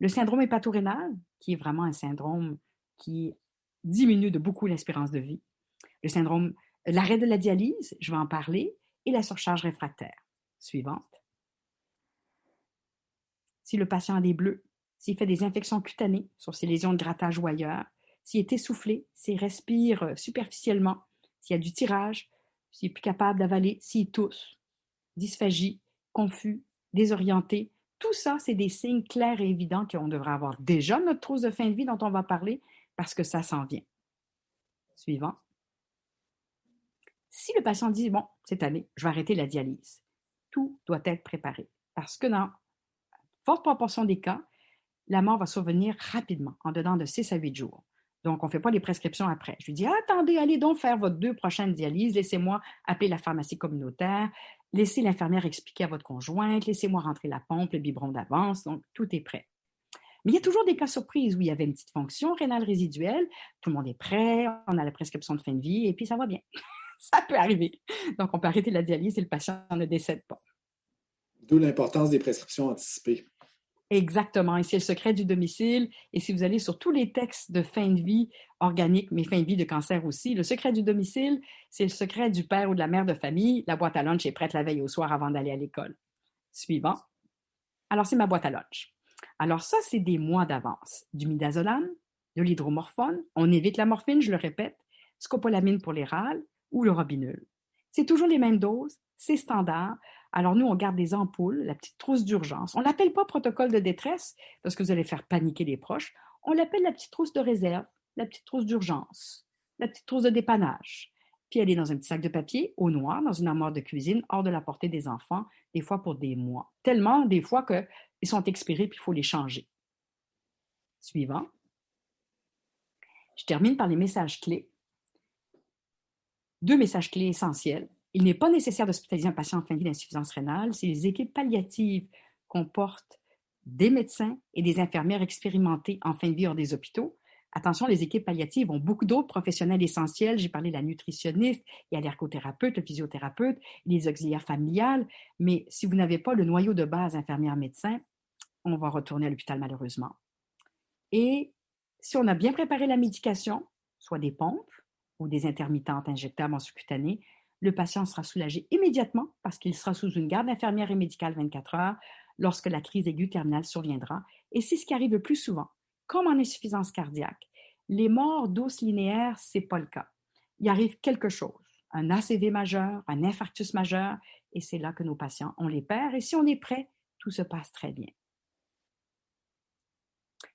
Le syndrome hépatorénal, qui est vraiment un syndrome qui diminue de beaucoup l'espérance de vie. Le syndrome, l'arrêt de la dialyse, je vais en parler, et la surcharge réfractaire. Suivante. Si le patient a des bleus, s'il fait des infections cutanées sur ses lésions de grattage ou ailleurs, s'il est essoufflé, s'il respire euh, superficiellement, s'il y a du tirage, s'il est plus capable d'avaler, s'il tousse, dysphagie, confus, désorienté, tout ça, c'est des signes clairs et évidents qu'on devrait avoir déjà notre trousse de fin de vie dont on va parler parce que ça s'en vient. Suivant. Si le patient dit, bon, cette année, je vais arrêter la dialyse, tout doit être préparé parce que dans forte proportion des cas, la mort va survenir rapidement, en dedans de 6 à 8 jours. Donc, on ne fait pas les prescriptions après. Je lui dis, attendez, allez donc faire votre deux prochaines dialyses, laissez-moi appeler la pharmacie communautaire, laissez l'infirmière expliquer à votre conjointe, laissez-moi rentrer la pompe, le biberon d'avance, donc tout est prêt. Mais il y a toujours des cas surprises où il y avait une petite fonction rénale résiduelle, tout le monde est prêt, on a la prescription de fin de vie et puis ça va bien. *laughs* ça peut arriver. Donc, on peut arrêter la dialyse et le patient ne décède pas. D'où l'importance des prescriptions anticipées. Exactement. Et c'est le secret du domicile. Et si vous allez sur tous les textes de fin de vie organique, mais fin de vie de cancer aussi, le secret du domicile, c'est le secret du père ou de la mère de famille. La boîte à lunch est prête la veille au soir avant d'aller à l'école. Suivant. Alors, c'est ma boîte à lunch. Alors, ça, c'est des mois d'avance. Du midazolam, de l'hydromorphone. On évite la morphine, je le répète. Scopolamine pour les râles ou le robinul. C'est toujours les mêmes doses, c'est standard. Alors nous, on garde des ampoules, la petite trousse d'urgence. On l'appelle pas protocole de détresse parce que vous allez faire paniquer les proches. On l'appelle la petite trousse de réserve, la petite trousse d'urgence, la petite trousse de dépannage. Puis elle est dans un petit sac de papier au noir, dans une armoire de cuisine, hors de la portée des enfants, des fois pour des mois. Tellement des fois qu'ils sont expirés puis il faut les changer. Suivant. Je termine par les messages clés. Deux messages clés essentiels. Il n'est pas nécessaire d'hospitaliser un patient en fin de vie d'insuffisance rénale si les équipes palliatives comportent des médecins et des infirmières expérimentés en fin de vie hors des hôpitaux. Attention, les équipes palliatives ont beaucoup d'autres professionnels essentiels. J'ai parlé de la nutritionniste, il y a l'ergothérapeute, le physiothérapeute, les auxiliaires familiales. Mais si vous n'avez pas le noyau de base infirmière-médecin, on va retourner à l'hôpital malheureusement. Et si on a bien préparé la médication, soit des pompes ou des intermittentes injectables en sous-cutané, le patient sera soulagé immédiatement parce qu'il sera sous une garde infirmière et médicale 24 heures lorsque la crise aiguë terminale surviendra. Et c'est ce qui arrive le plus souvent. Comme en insuffisance cardiaque, les morts d'os linéaires, c'est pas le cas. Il arrive quelque chose, un ACV majeur, un infarctus majeur, et c'est là que nos patients, on les perd. Et si on est prêt, tout se passe très bien.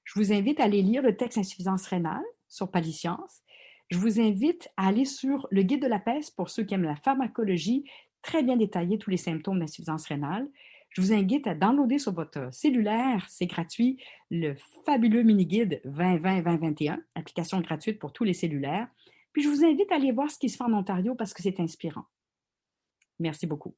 Je vous invite à aller lire le texte insuffisance rénale sur Paliscience je vous invite à aller sur le guide de la peste pour ceux qui aiment la pharmacologie, très bien détaillé tous les symptômes d'insuffisance rénale. Je vous invite à downloader sur votre cellulaire, c'est gratuit, le fabuleux mini-guide 2020-2021, application gratuite pour tous les cellulaires. Puis je vous invite à aller voir ce qui se fait en Ontario parce que c'est inspirant. Merci beaucoup.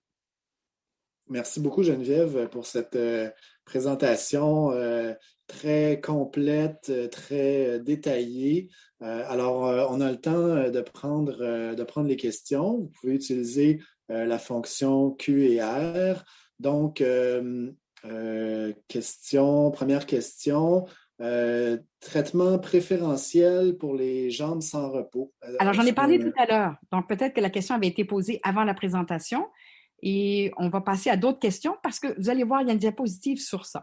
Merci beaucoup, Geneviève, pour cette euh, présentation euh, très complète, euh, très détaillée. alors, on a le temps de prendre, de prendre les questions. Vous pouvez utiliser la fonction Q et R. Donc, question, première question. traitement préférentiel pour les jambes sans repos. Alors, j'en ai parlé tout à l'heure. Donc, peut-être que la question avait été posée avant la présentation. Et on va passer à d'autres questions parce que vous allez voir, il y a une diapositive sur ça.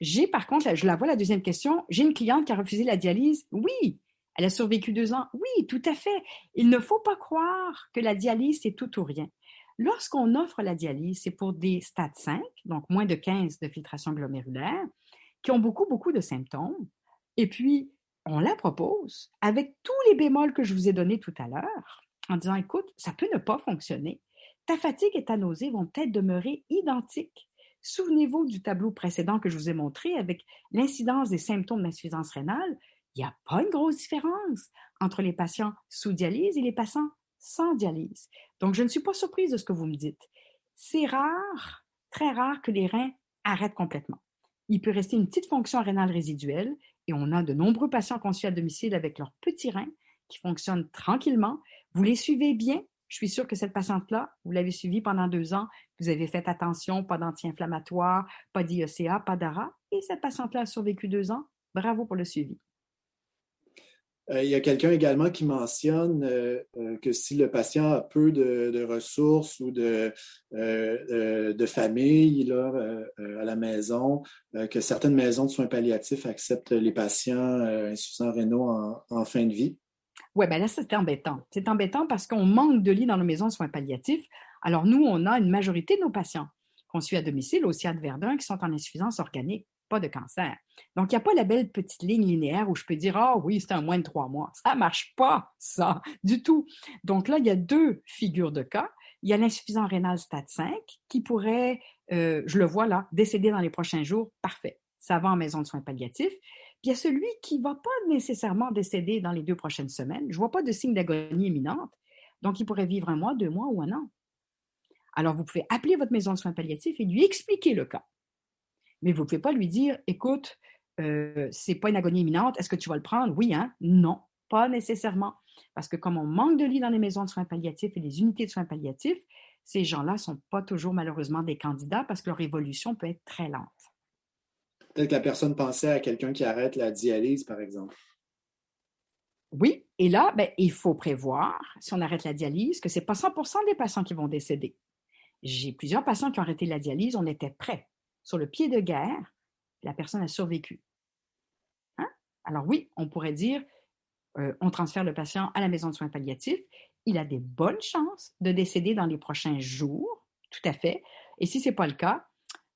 J'ai, par contre, je la vois, la deuxième question, j'ai une cliente qui a refusé la dialyse. Oui, elle a survécu deux ans. Oui, tout à fait. Il ne faut pas croire que la dialyse, c'est tout ou rien. Lorsqu'on offre la dialyse, c'est pour des stades 5, donc moins de 15 de filtration glomérulaire, qui ont beaucoup, beaucoup de symptômes. Et puis, on la propose avec tous les bémols que je vous ai donnés tout à l'heure, en disant, écoute, ça peut ne pas fonctionner ta fatigue et ta nausée vont peut-être demeurer identiques Souvenez-vous du tableau précédent que je vous ai montré avec l'incidence des symptômes d'insuffisance rénale. Il n'y a pas une grosse différence entre les patients sous dialyse et les patients sans dialyse. Donc, je ne suis pas surprise de ce que vous me dites. C'est rare, très rare que les reins arrêtent complètement. Il peut rester une petite fonction rénale résiduelle et on a de nombreux patients suit à domicile avec leurs petits reins qui fonctionnent tranquillement. Vous les suivez bien. Je suis sûre que cette patiente-là, vous l'avez suivie pendant deux ans, vous avez fait attention, pas d'anti-inflammatoire, pas d'IECA, pas d'ARA, et cette patiente-là a survécu deux ans. Bravo pour le suivi. Euh, il y a quelqu'un également qui mentionne euh, euh, que si le patient a peu de, ressources ou de, de famille à la maison, que certaines maisons de soins palliatifs acceptent les patients insuffisants rénaux en, fin de vie. Oui, bien là, c'est embêtant. C'est embêtant parce qu'on manque de lits dans nos maisons de soins palliatifs. Alors, nous, on a une majorité de nos patients qu'on suit à domicile au CIAD Verdun qui sont en insuffisance organique pas de cancer. Donc, il n'y a pas la belle petite ligne linéaire où je peux dire, ah oui, c'est un moins de trois mois. Ça ne marche pas, ça, du tout. Donc là, il y a deux figures de cas. Il y a l'insuffisant rénal stade 5 qui pourrait, euh, je le vois là, décéder dans les prochains jours. Parfait. Ça va en maison de soins palliatifs. Puis il y a celui qui ne va pas nécessairement décéder dans les deux prochaines semaines. Je ne vois pas de signe d'agonie imminente. Donc, il pourrait vivre un mois, deux mois ou un an. Alors, vous pouvez appeler votre maison de soins palliatifs et lui expliquer le cas. Mais vous ne pouvez pas lui dire, écoute, euh, c'est pas une agonie imminente, est-ce que tu vas le prendre? Oui, hein? Non, pas nécessairement. Parce que comme on manque de lits dans les maisons de soins palliatifs et les unités de soins palliatifs, ces gens-là ne sont pas toujours malheureusement des candidats parce que leur évolution peut être très lente. Peut-être que la personne pensait à quelqu'un qui arrête la dialyse, par exemple. Oui, et là, ben, il faut prévoir, si on arrête la dialyse, que ce n'est pas 100% des patients qui vont décéder. J'ai plusieurs patients qui ont arrêté la dialyse, on était prêts sur le pied de guerre, la personne a survécu. Hein? Alors oui, on pourrait dire, euh, on transfère le patient à la maison de soins palliatifs, il a des bonnes chances de décéder dans les prochains jours, tout à fait. Et si ce n'est pas le cas,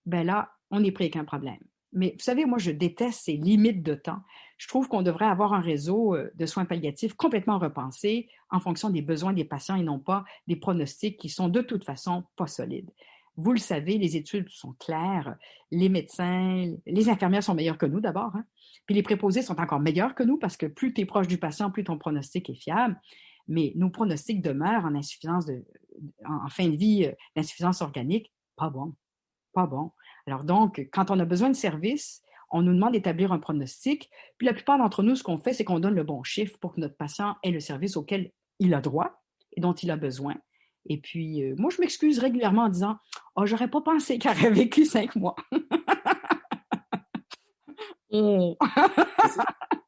ben là, on est pris avec un problème. Mais vous savez, moi, je déteste ces limites de temps. Je trouve qu'on devrait avoir un réseau euh, de soins palliatifs complètement repensé en fonction des besoins des patients et non pas des pronostics qui sont de toute façon pas solides. Vous le savez, les études sont claires. Les médecins, les infirmières sont meilleurs que nous d'abord. Hein. Puis les préposés sont encore meilleurs que nous parce que plus tu es proche du patient, plus ton pronostic est fiable. Mais nos pronostics demeurent en insuffisance de, en fin de vie, euh, d'insuffisance organique, pas bon. Pas bon. Alors donc, quand on a besoin de services, on nous demande d'établir un pronostic. Puis la plupart d'entre nous, ce qu'on fait, c'est qu'on donne le bon chiffre pour que notre patient ait le service auquel il a droit et dont il a besoin. Et puis, euh, moi, je m'excuse régulièrement en disant Oh, j'aurais pas pensé qu'elle aurait vécu cinq mois. *laughs* Oh. *laughs*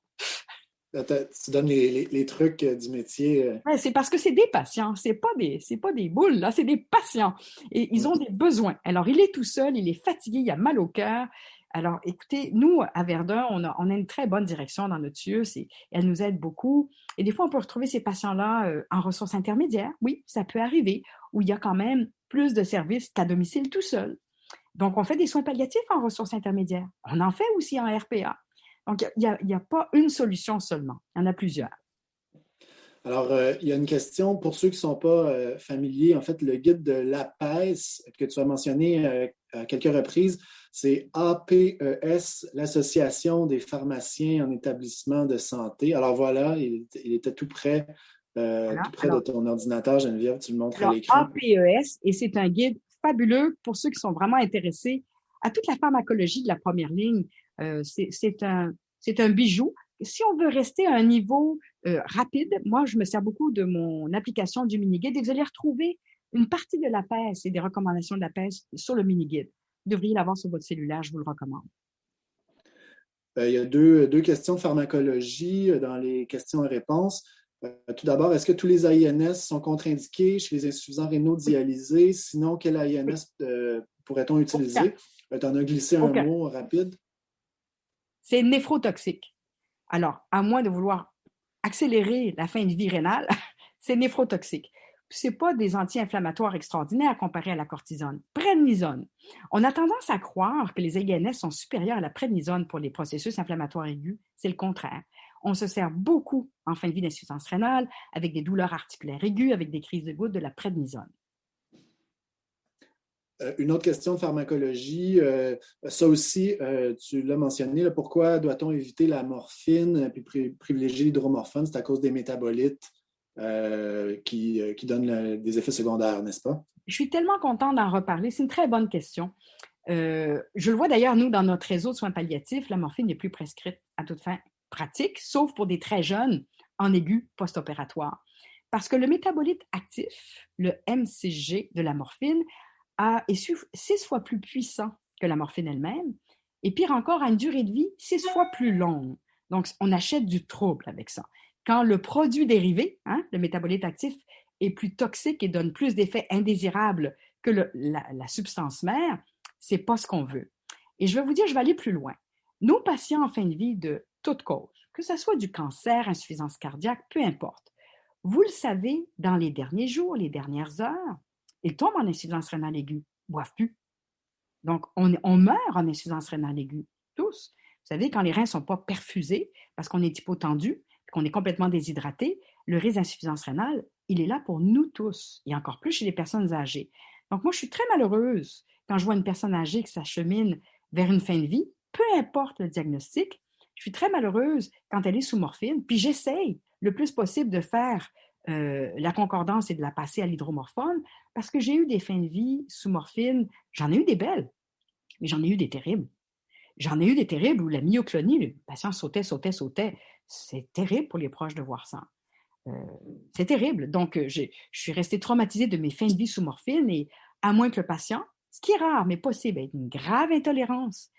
tu donnes les, trucs euh, du métier. Euh. c'est parce que c'est des patients, c'est pas des, c'est pas des boules, là, c'est des patients. Et ils ont des besoins. Alors, il est tout seul, il est fatigué, il a mal au cœur. Alors, écoutez, nous, à Verdun, on a, on a une très bonne direction dans notre CIUS et elle nous aide beaucoup. Et des fois, on peut retrouver ces patients-là euh, en ressources intermédiaires. Oui, ça peut arriver, où il y a quand même plus de services qu'à domicile tout seul. Donc, on fait des soins palliatifs en ressources intermédiaires. On en fait aussi en RPA. Donc, il n'y a, pas une solution seulement. Il y en a plusieurs. Alors, euh, il y a une question pour ceux qui ne sont pas euh, familiers. En fait, le guide de l'APES que tu as mentionné à quelques reprises, c'est APES, l'Association des pharmaciens en établissement de santé. Alors voilà, il, était tout près, euh, près de ton ordinateur, Geneviève, tu le montres à l'écran. APES, et c'est un guide fabuleux pour ceux qui sont vraiment intéressés à toute la pharmacologie de la première ligne. Euh, c'est un, un bijou. Si on veut rester à un niveau euh, rapide, moi, je me sers beaucoup de mon application du mini-guide et vous allez retrouver une partie de la PES et des recommandations de la PES sur le mini-guide. Vous devriez l'avoir sur votre cellulaire, je vous le recommande. Euh, il y a deux, questions de pharmacologie dans les questions et réponses. Euh, tout d'abord, est-ce que tous les AINS sont contre-indiqués chez les insuffisants rénaux dialysés? Sinon, quel AINS pourrait-on utiliser? Tu en as glissé un mot rapide. C'est néphrotoxique. Alors, à moins de vouloir accélérer la fin de vie rénale, *laughs* c'est néphrotoxique c'est pas des anti-inflammatoires extraordinaires comparés à la cortisone. Prednisone. On a tendance à croire que les AINS sont supérieurs à la prednisone pour les processus inflammatoires aigus. C'est le contraire. On se sert beaucoup en fin de vie d'insuffisance rénale, avec des douleurs articulaires aiguës, avec des crises de gouttes, de la prednisone. Une autre question de pharmacologie, ça aussi, tu l'as mentionné, pourquoi doit-on éviter la morphine puis privilégier l'hydromorphone? C'est à cause des métabolites qui, qui, donnent des effets secondaires, n'est-ce pas? Je suis tellement contente d'en reparler. C'est une très bonne question. je le vois d'ailleurs, nous, dans notre réseau de soins palliatifs, la morphine n'est plus prescrite à toute fin pratique, sauf pour des très jeunes en aigu post-opératoire. Parce que le métabolite actif, le MCG de la morphine, est six fois plus puissant que la morphine elle-même, et pire encore, a une durée de vie six fois plus longue. Donc, on achète du trouble avec ça. Quand le produit dérivé, hein, le métabolite actif, est plus toxique et donne plus d'effets indésirables que la, la, substance mère, c'est pas ce qu'on veut. Et je vais vous dire, je vais aller plus loin. Nos patients en fin de vie de toute cause, que ce soit du cancer, insuffisance cardiaque, peu importe, vous le savez, dans les derniers jours, les dernières heures, ils tombent en insuffisance rénale aiguë, boivent plus. Donc, on, meurt en insuffisance rénale aiguë, tous. Vous savez, quand les reins ne sont pas perfusés parce qu'on est hypotendu, qu'on est complètement déshydraté, le risque d'insuffisance rénale, il est là pour nous tous, et encore plus chez les personnes âgées. Donc, moi, je suis très malheureuse quand je vois une personne âgée qui s'achemine vers une fin de vie, peu importe le diagnostic, je suis très malheureuse quand elle est sous morphine, puis j'essaye le plus possible de faire euh, la concordance et de la passer à l'hydromorphone parce que j'ai eu des fins de vie sous morphine. J'en ai eu des belles, mais j'en ai eu des terribles. J'en ai eu des terribles où la myoclonie, le patient sautait, sautait, sautait. C'est terrible pour les proches de voir ça. Euh, c'est terrible. Donc, euh, je suis restée traumatisée de mes fins de vie sous morphine et à moins que le patient, ce qui est rare mais possible, ait une grave intolérance,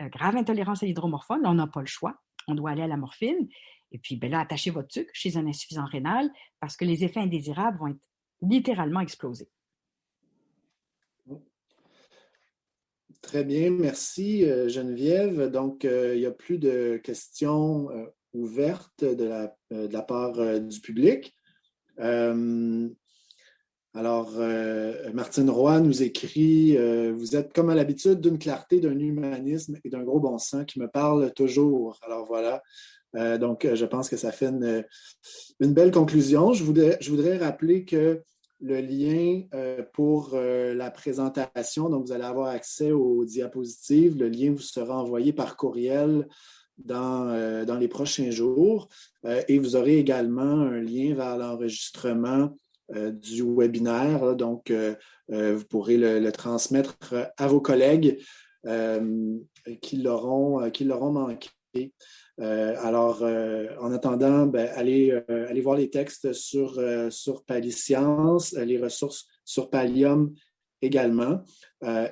grave intolérance à l'hydromorphone, on n'a pas le choix. On doit aller à la morphine. Et puis, ben là, attachez votre sucre chez un insuffisant rénal parce que les effets indésirables vont être littéralement explosés. Très bien, merci euh, Geneviève. Donc, euh, il n'y a plus de questions euh, ouvertes de la, de la part du public. alors, Martine Roy nous écrit Vous êtes comme à l'habitude d'une clarté, d'un humanisme et d'un gros bon sens qui me parle toujours. Alors voilà, euh, donc, euh, je pense que ça fait une, belle conclusion. Je voudrais, rappeler que le lien euh, pour la présentation, donc vous allez avoir accès aux diapositives. Le lien vous sera envoyé par courriel dans, dans les prochains jours. et vous aurez également un lien vers l'enregistrement du webinaire. Donc, vous pourrez le, transmettre à vos collègues qui l'auront manqué. Euh, alors, euh, en attendant, ben, allez, euh, allez, voir les textes sur, sur Paliscience, les ressources sur Pallium également.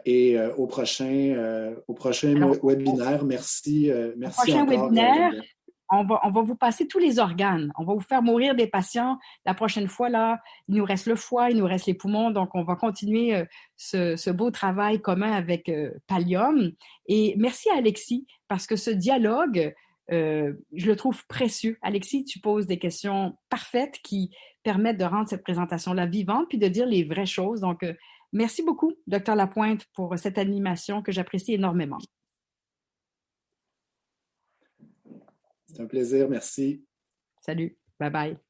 et au prochain, au prochain webinaire, merci. merci au prochain webinaire, on va, on va vous passer tous les organes. On va vous faire mourir des patients. La prochaine fois, là, il nous reste le foie, il nous reste les poumons. Donc, on va continuer ce, ce, beau travail commun avec Pallium. Et merci à Alexis, parce que ce dialogue, euh, je le trouve précieux. Alexis, tu poses des questions parfaites qui permettent de rendre cette présentation-là vivante puis de dire les vraies choses. Donc, euh, merci beaucoup, docteur Lapointe, pour cette animation que j'apprécie énormément. C'est un plaisir. Merci. Salut. Bye bye.